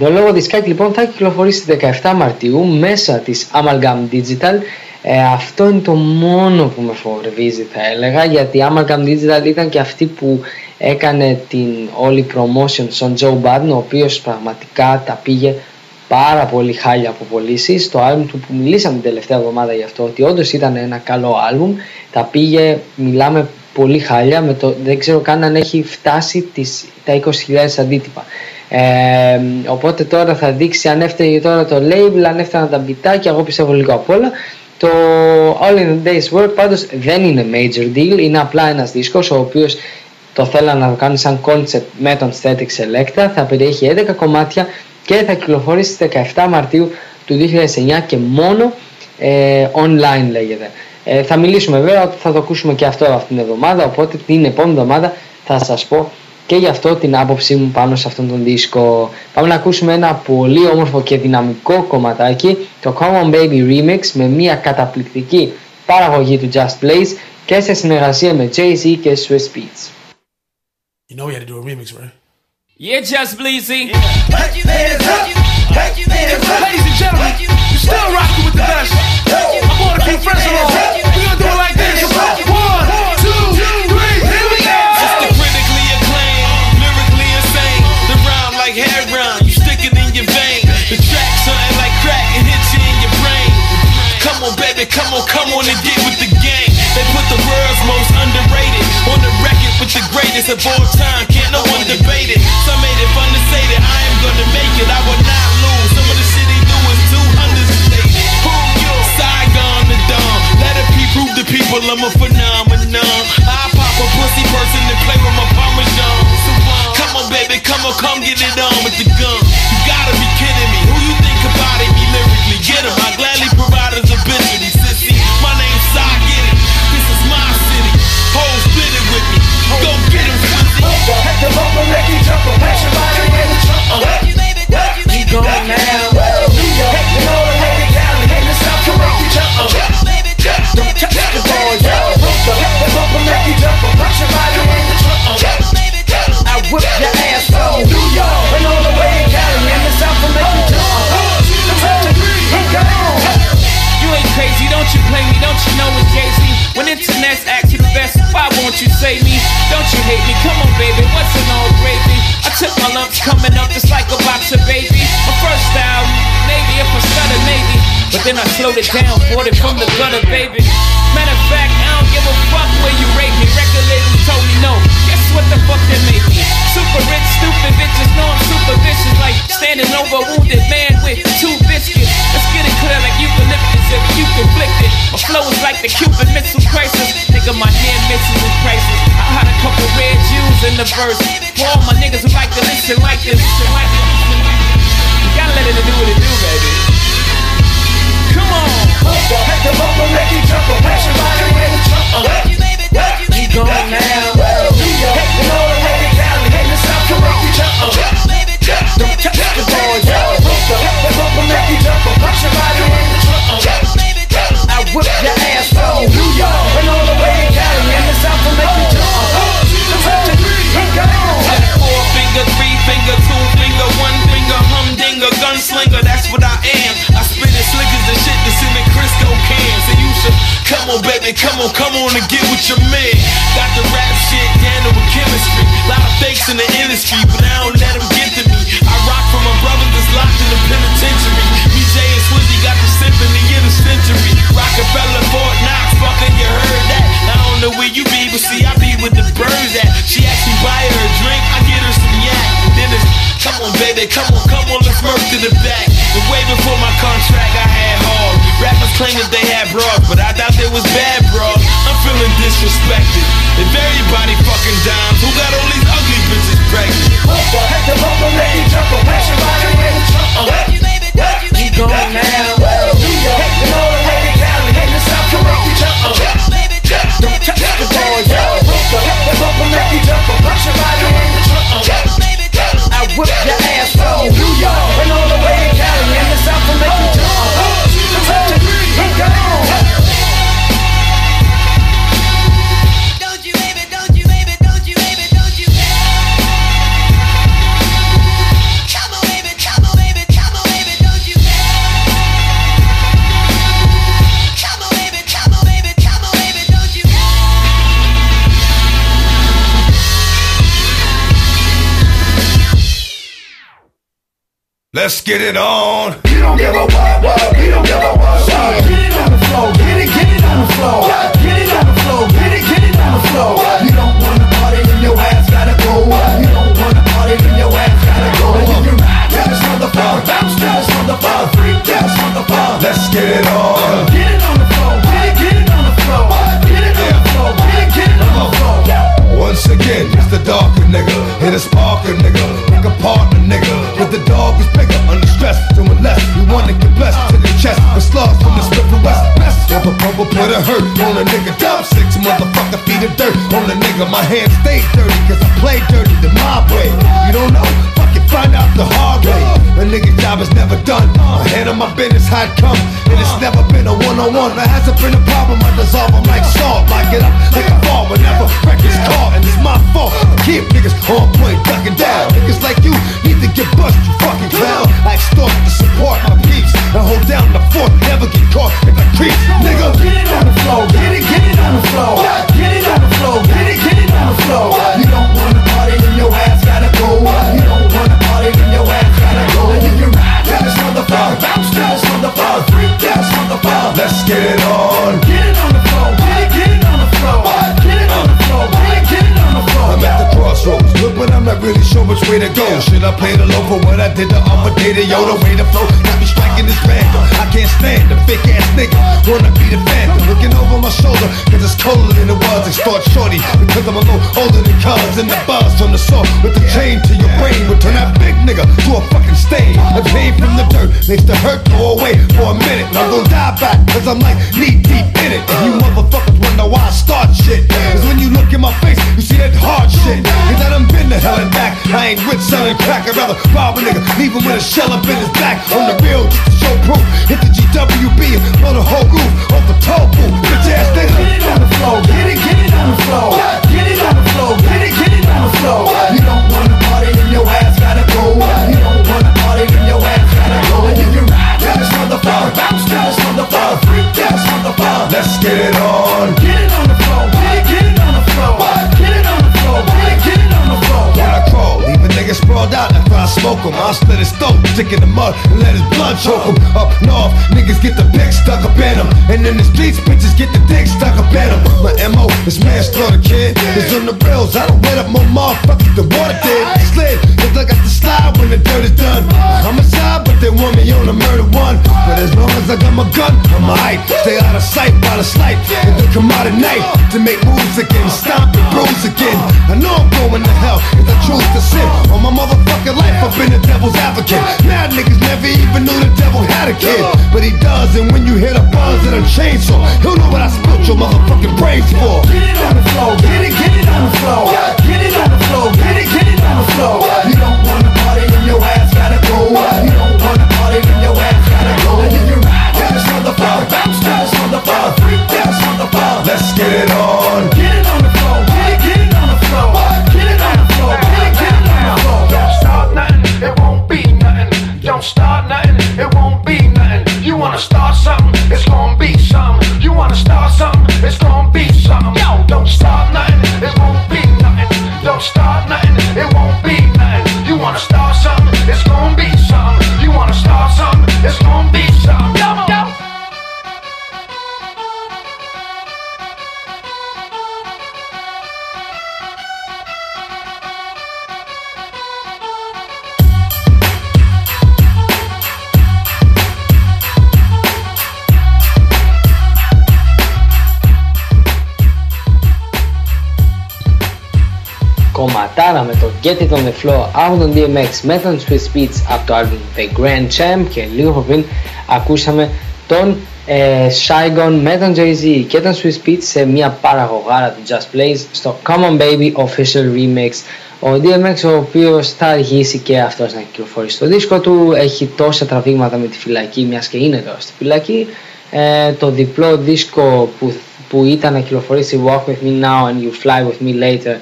το λόγο δισκάκι λοιπόν θα κυκλοφορήσει 17 Μαρτίου μέσα της Amalgam Digital ε, αυτό είναι το μόνο που με φοβερβίζει θα έλεγα γιατί η Amalgam Digital ήταν και αυτή που έκανε την όλη promotion στον Joe Budden ο οποίος πραγματικά τα πήγε πάρα πολύ χάλια από πωλήσεις. Το album του που μιλήσαμε την τελευταία εβδομάδα γι' αυτό ότι όντως ήταν ένα καλό album τα πήγε, μιλάμε πολύ χάλια με το, δεν ξέρω καν αν έχει φτάσει τις, τα 20.000 αντίτυπα ε, οπότε τώρα θα δείξει αν έφταιγε τώρα το label, αν έφταναν τα μπιτάκια, εγώ πιστεύω λίγο απ' όλα. Το All in a Day's Work πάντως δεν είναι major deal, είναι απλά ένας δίσκος ο οποίος το θέλαν να το κάνει σαν concept με τον Static Selecta, θα περιέχει 11 κομμάτια και θα κυκλοφορήσει στις 17 Μαρτίου του 2009 και μόνο ε, online λέγεται. Ε, θα μιλήσουμε βέβαια ότι θα το ακούσουμε και αυτό αυτήν την εβδομάδα, οπότε την επόμενη εβδομάδα θα σας πω και γι' αυτό την άποψή μου πάνω σε αυτόν τον δίσκο. Πάμε να ακούσουμε ένα πολύ όμορφο και δυναμικό κομματάκι, το Common Baby Remix με μια καταπληκτική παραγωγή του Just Blaze και σε συνεργασία με Jay-Z και Swiss Beats. You know we had to do a remix, right? Yeah, Just Bleezy. Ladies and gentlemen, you still rocking with the best. Critically acclaimed, lyrically insane. The rhyme like you stick it in your vein. The something like crack, it hits you in your brain. Come on, baby, come on, come on and get with the game. They put the world's most underrated on the record with the greatest of all time. Can't no one debate it. Some made it fun to say that I am gonna make it. I will not lose. It be prove to people I'm a phenomenon. I pop a pussy person and play with my parmesan. Come on, baby, come on, come get it on with the gun. You gotta be kidding me. Who you think about it? Me lyrically, get him. I gladly provide his obituary, sissy. My name's Cy, get it. This is my city. Hoes split it with me. Go get him, sissy. At the bumper, make you jump up, pass your body in the trunk. We going now. I whip your ass from New York and all the way to Cali and the South from Making Jump. The come on. You ain't crazy, don't you play me, don't you know it's Jay-Z? When internet's act you the best, why won't you save me? Don't you hate me? Come on, baby, what's an all gravy? I took my lumps coming up just like a boxer, baby. My first style, maybe if I stutter, maybe. But then I slowed it down, bought it from the gutter, baby. Matter of fact, I don't give a fuck what the fuck made me? Super rich, stupid bitches know I'm super vicious. Like standing over a wounded man with two biscuits. Let's get it clear like eucalyptus if you conflict it. My flow is like the Cuban Missile Crisis. Nigga, my near misses is crisis. I had a couple red Jews in the verse. For all my niggas who like to listen like this. You gotta let it do what it do, baby. Come on. Hit the bumper, make you jump, press your body when you jump. Keep going now. Don't touch the ball, y'all. Don't touch the ball, y'all. Don't the ball. Come on, baby, come on, come on and get with your man. Got the rap shit down with chemistry. Lot of fakes in the industry, but I don't let them get to me. I rock for my brother that's locked in the penitentiary. BJ and Swizzy got the symphony in the century. Rockefeller, Fort Knox, fucking you heard that. I don't know where you be, but see, I be with the birds at. She asked me buy her a drink, come on, baby, come on, come on, let's murk to the back. And way before my contract, I had hard. Rappers claim that they had bras, but I doubt they was bad bras. I'm feeling disrespected. If everybody fucking dimes, who got all these ugly bitches pregnant? Hit the bumper, make you jump, press your body when you jump. Keep going now. Let's get it on. You don't give a what, what, you don't give a what, what. Get it on the floor, get it, on a nigga. My hands stay dirty cause I play dirty the mob way. You don't know? Fuck it, find out the hard way. A nigga job is never done. I handle my business how it come. And it's never been a one-on-one. There hasn't been a problem. I dissolve them like salt. Lock it up like a ball whenever records call. And it's my fault. I keep niggas on point, ducking down. Niggas like you need to get bust, you fucking clown. I extort to support my peace. And hold down the fort, never get caught in the creeps. Nigga, Get it on the floor, get it, get it on the floor. You don't wanna party, your ass gotta go. You don't wanna party, your ass gotta go. You ride to this motherfucker, bounce motherfucker, freak motherfucker. let's get it on. Get it on the floor, get it, get it on the floor. Get it on the floor, get it, get it on the floor. I'm at the crossroads. But I'm not really sure which way to go. Should I play the low for what I did to data? Yo, the way to flow got me striking this random. I can't stand the fake ass nigga. Wanna be the phantom. Looking over my shoulder, cause it's colder than it was. They start shorty because I'm a little older than cuz. And the buzz from the saw with the chain to your brain will turn that big nigga to a fucking stain. The pain from the dirt makes the hurt go away for a minute. I'm gonna die back cause I'm like knee deep in it. And you motherfuckers wonder why I start shit. Cause when you look in my face, you see that hard shit. Cause I done been to hell and back. I ain't with selling crack. I'd rather rob a nigga, leave him with a shell up in his back. On the real, just to show proof. Hit the GWB and blow the whole roof off the toe booth. Bitch ass nigga. Get it on the floor, get it, get it on the floor. Get it on the floor, get it, get it on the floor. You don't wanna party, then your ass floor. Give you on the floor. Bounce on the floor. Freak on the floor. Let's get it on. Get it on the floor. Get it on the floor. Get it on the floor. Get it on the floor. When I crawl, leaving niggas sprawled out. After I smoke his throat, stick in the mud, and let his blood choke him. Up north, niggas get the pick stuck up in him. And in the streets, bitches get the dick stuck up in him. My MO is manslaughter, kid. It's on the rails, I don't let up more motherfuckers than water did. Slid, it's like I got to slide when the dirt is done. Homicide, but they want me on a murder one. But as long as I got my gun, I'm hype. Stay out of sight while I snipe. And then come out at night to make moves again. Stomp and bruise again. I know I'm going to hell if I choose to sin. On my motherfucking life, I've been the devil's advocate. Mad niggas never even knew the devil had a kid. But he does, and when you hear the buzz of the chainsaw, he'll know what I spilled your motherfucking brains for. Get it on the floor, get it, get it on the floor. Get it on the floor, get it, get it on the floor. You don't wanna party, then your ass gotta go. You don't wanna party, then your ass gotta go. And you ride to this motherfucker, bounce to this motherfucker, freak to this motherfucker. Let's get it on. Κομματάρα με το Get It On The Floor από τον DMX με τον Swiss Beats από το album The Grand Champ και λίγο πριν ακούσαμε τον ε, Saigon με τον Jay-Z και τον Swiss Beats σε μια παραγωγάρα του Just Blaze στο Come On Baby Official Remix. Ο DMX ο οποίος θα αργήσει και αυτός να κυκλοφορήσει το δίσκο του έχει τόσα τραβήγματα με τη φυλακή μιας και είναι τώρα στη φυλακή. Ε, το διπλό δίσκο που, που ήταν να κυκλοφορήσει Walk With Me Now and You Fly With Me Later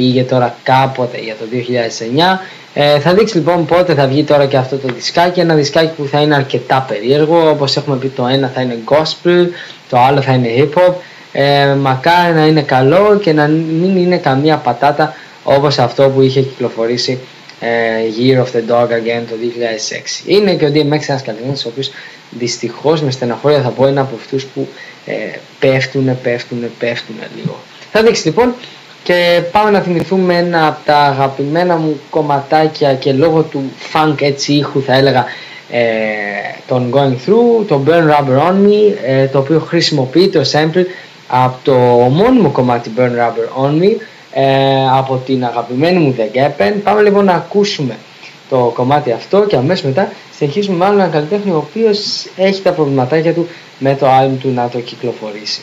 πήγε τώρα κάποτε για το 2009 ε, θα δείξει λοιπόν πότε θα βγει τώρα και αυτό το δισκάκι. Ένα δισκάκι που θα είναι αρκετά περίεργο. Όπως έχουμε πει το ένα θα είναι gospel το άλλο θα είναι hip hop ε, μακάρι να είναι καλό και να μην είναι καμία πατάτα όπως αυτό που είχε κυκλοφορήσει ε, Year of the Dog Again το 2006 είναι και ο DMX ένας καλλιτέχνης ο οποίος δυστυχώς με στεναχώρια θα πω είναι από αυτούς που ε, πέφτουνε, πέφτουνε, πέφτουνε λίγο. Θα δείξει λοιπόν και πάμε να θυμηθούμε ένα από τα αγαπημένα μου κομματάκια και λόγω του funk έτσι ήχου θα έλεγα ε, τον Going Through, το Burn Rubber On Me ε, το οποίο χρησιμοποιεί το sample από το ομώνυμο κομμάτι Burn Rubber On Me ε, από την αγαπημένη μου The Gappen πάμε λοιπόν να ακούσουμε το κομμάτι αυτό και αμέσως μετά συνεχίζουμε με άλλο έναν καλλιτέχνη ο οποίος έχει τα προβληματάκια του με το album του να το κυκλοφορήσει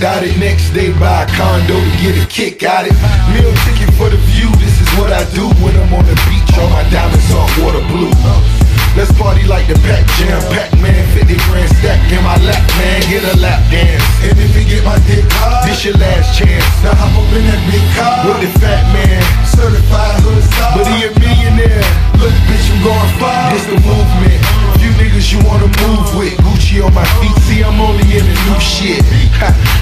Got it next day, buy a condo to get a kick out it. Meal ticket for the view, this is what I do when I'm on the beach, all my diamonds on water blue. Let's party like the Pac Jam, Pac Man, 50 grand stack in my lap, man, get a lap dance. And if you get my dick hard, this your last chance. Now hop up in that big car with the fat man, certified hood star. But he admit millionaire. Look, bitch, I'm going far. It's the movement. You niggas you wanna move with. Gucci on my feet. See, I'm only in the new shit.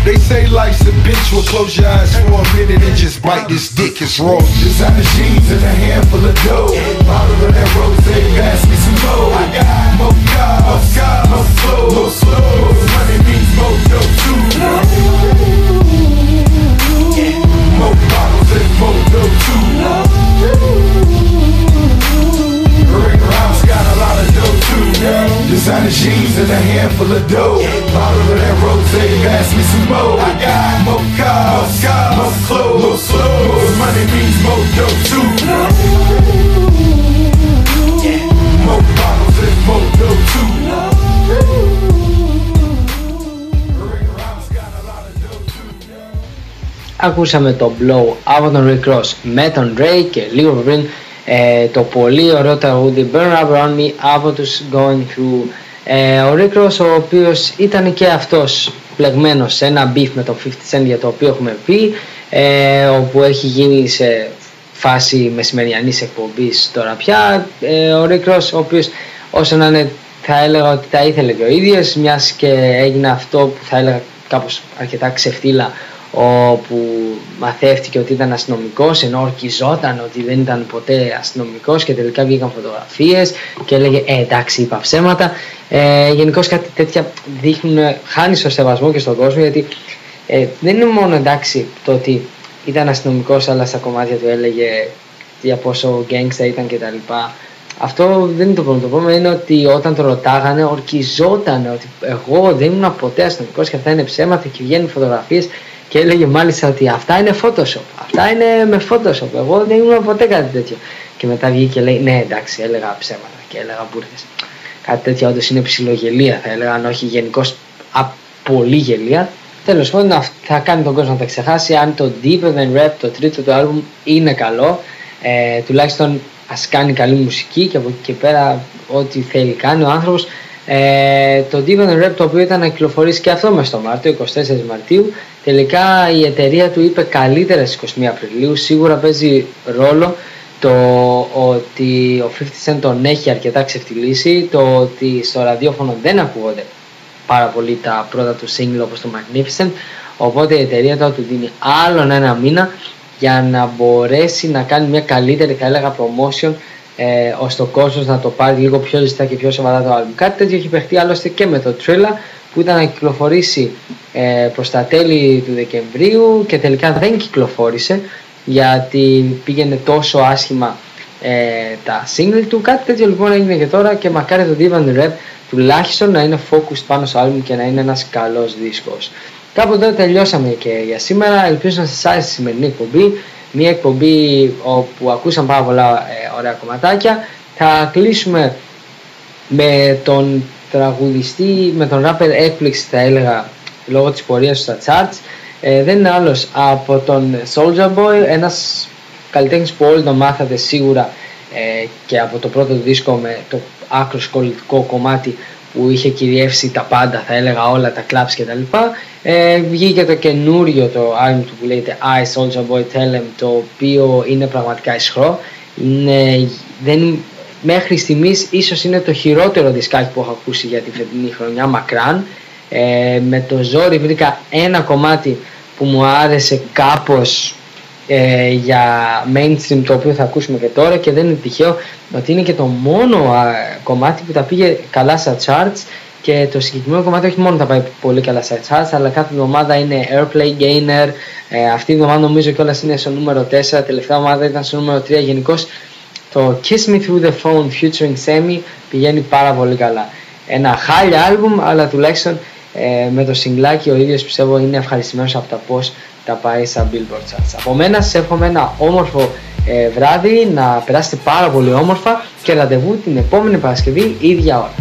They say life's a bitch. Well, close your eyes for a minute and just bite this dick. It's raw. Designer jeans and a handful of dough. Bottle of that rose, pass me some more. I got more cars, more slow, more slow. Money means more dough too. Designer jeans and a handful of dough. Bottle of that rose, pass me some more. I got more cars, more clothes, more money means more dough too. More bottles and more dough too. Ακούσαμε το Blow από τον Rick Ross με τον Drake και λίγο πριν ε, το πολύ ωραίο τραγούδι Burn Up Around Me από τους Going Through. Ε, ο Rick Ross ο οποίος ήταν και αυτός πλεγμένος σε ένα beef με το 50 Cent για το οποίο έχουμε πει ε, όπου έχει γίνει σε φάση μεσημεριανής εκπομπής τώρα πια ε, ο Rick Ross ο οποίος όσο να είναι θα έλεγα ότι τα ήθελε και ο ίδιος μιας και έγινε αυτό που θα έλεγα κάπως αρκετά ξεφτύλα όπου μαθεύτηκε ότι ήταν αστυνομικός ενώ ορκιζόταν ότι δεν ήταν ποτέ αστυνομικός και τελικά βγήκαν φωτογραφίες και έλεγε ε, εντάξει είπα ψέματα ε, γενικώς κάτι τέτοια δείχνουν χάνει στο σεβασμό και στον κόσμο γιατί ε, δεν είναι μόνο εντάξει το ότι ήταν αστυνομικός αλλά στα κομμάτια του έλεγε για πόσο γκέγκστα ήταν κτλ. Αυτό δεν είναι το πρόβλημα. Το πρόβλημα είναι ότι όταν το ρωτάγανε, ορκιζόταν ότι εγώ δεν ήμουν ποτέ αστυνομικός και αυτά είναι ψέματα και βγαίνουν φωτογραφίες και έλεγε μάλιστα ότι αυτά είναι Photoshop. Αυτά είναι με Photoshop. Εγώ δεν ήμουν ποτέ κάτι τέτοιο. Και μετά βγήκε και λέει: Ναι, εντάξει, έλεγα ψέματα και έλεγα μπουρδες. Κάτι τέτοιο όντως είναι ψηλογελία, θα έλεγα, αν όχι γενικώς πολύ γελία. Τέλος πάντων, θα κάνει τον κόσμο να τα ξεχάσει. Αν το Deeper Than Rap, το τρίτο του album, είναι καλό, ε, τουλάχιστον ας κάνει καλή μουσική και από εκεί και πέρα, ό,τι θέλει κάνει ο άνθρωπος. Ε, το Deep Than Rap το οποίο ήταν να κυκλοφορήσει και αυτό μέσα στο Μάρτιο, 24 Μαρτίου, τελικά η εταιρεία του είπε καλύτερα στις 21 Απριλίου. Σίγουρα παίζει ρόλο το ότι ο 50 Cent τον έχει αρκετά ξεφτυλίσει, το ότι στο ραδιόφωνο δεν ακούγονται πάρα πολύ τα πρώτα του single όπως το Magnificent, οπότε η εταιρεία του του δίνει άλλον ένα μήνα για να μπορέσει να κάνει μια καλύτερη θα έλεγα promotion ε, ώστε ο κόσμος να το πάρει λίγο πιο ζεστά και πιο σοβαρά το album. Κάτι τέτοιο έχει παιχτεί άλλωστε και με το Trilla που ήταν να κυκλοφορήσει ε, προς τα τέλη του Δεκεμβρίου και τελικά δεν κυκλοφόρησε γιατί πήγαινε τόσο άσχημα ε, τα single του. Κάτι τέτοιο λοιπόν έγινε και τώρα και μακάρι το Divan Rap τουλάχιστον να είναι focused πάνω στο album και να είναι ένας καλός δίσκος. Κάπου εδώ τελειώσαμε και για σήμερα. Ελπίζω να σας άρεσε η σημερινή εκπομπή. Μια εκπομπή όπου ακούσαμε πάρα πολλά ε, ωραία κομματάκια. Θα κλείσουμε με τον τραγουδιστή, με τον rapper έκπληξη θα έλεγα λόγω της πορείας του στα charts. Ε, δεν είναι άλλος από τον Soldier Boy, ένας καλλιτέχνης που όλοι τον μάθατε σίγουρα ε, και από το πρώτο δίσκο με το άκρο σκολητικό κομμάτι που είχε κυριεύσει τα πάντα, θα έλεγα όλα τα clubs και τα λοιπά. Ε, βγήκε το καινούριο το album του που λέγεται I Soldier Boy Tell Em, το οποίο είναι πραγματικά ισχυρό. Είναι, δεν, μέχρι στιγμής ίσως είναι το χειρότερο δισκάκι που έχω ακούσει για τη φετινή χρονιά, μακράν. Ε, με το ζόρι βρήκα ένα κομμάτι που μου άρεσε κάπως ε, για mainstream το οποίο θα ακούσουμε και τώρα και δεν είναι τυχαίο ότι είναι και το μόνο α, κομμάτι που τα πήγε καλά στα charts και το συγκεκριμένο κομμάτι όχι μόνο τα πάει πολύ καλά στα charts αλλά κάθε εβδομάδα είναι airplay gainer ε, αυτή η εβδομάδα νομίζω κιόλας είναι στο νούμερο 4 τελευταία εβδομάδα ήταν στο νούμερο 3 γενικώς το Kiss Me Through the Phone featuring Semi πηγαίνει πάρα πολύ καλά ένα χάλια άλμπουμ αλλά τουλάχιστον ε, με το συγκλάκι ο ίδιος πιστεύω είναι ευχαριστημένος από τα πώς τα πάει στα Billboard Charts. Από μένα σας εύχομαι ένα όμορφο ε, βράδυ, να περάσετε πάρα πολύ όμορφα και ραντεβού την επόμενη Παρασκευή ίδια ώρα.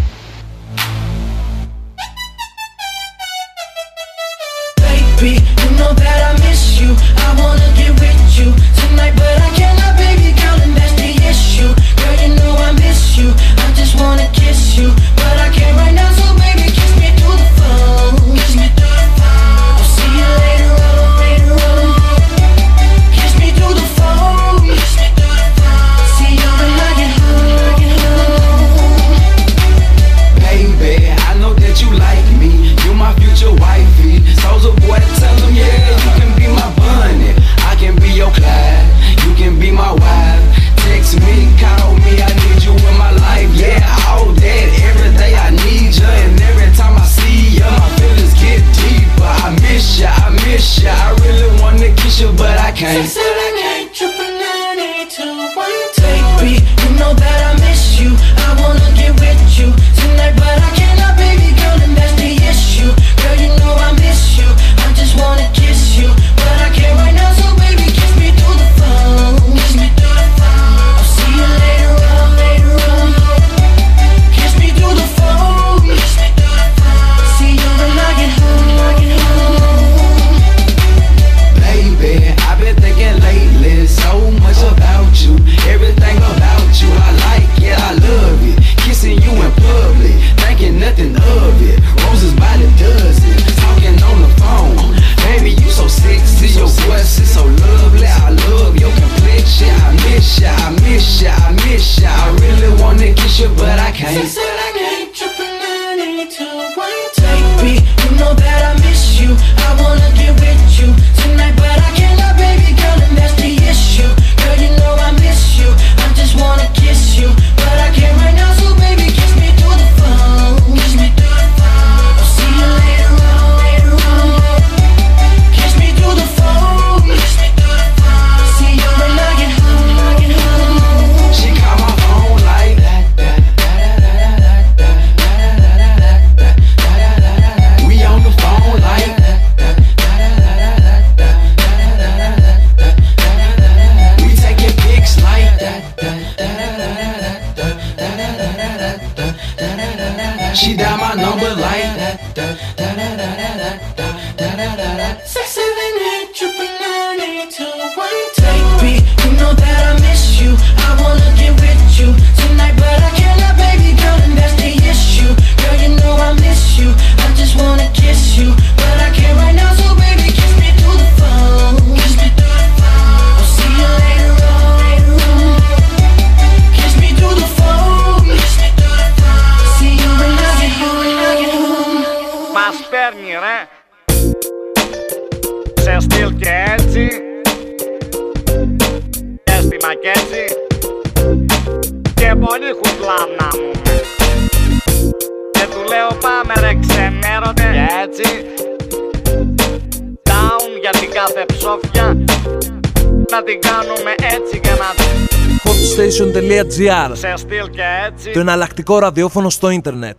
Hotstation.gr Σε στυλ και έτσι Το εναλλακτικό ραδιόφωνο στο ίντερνετ.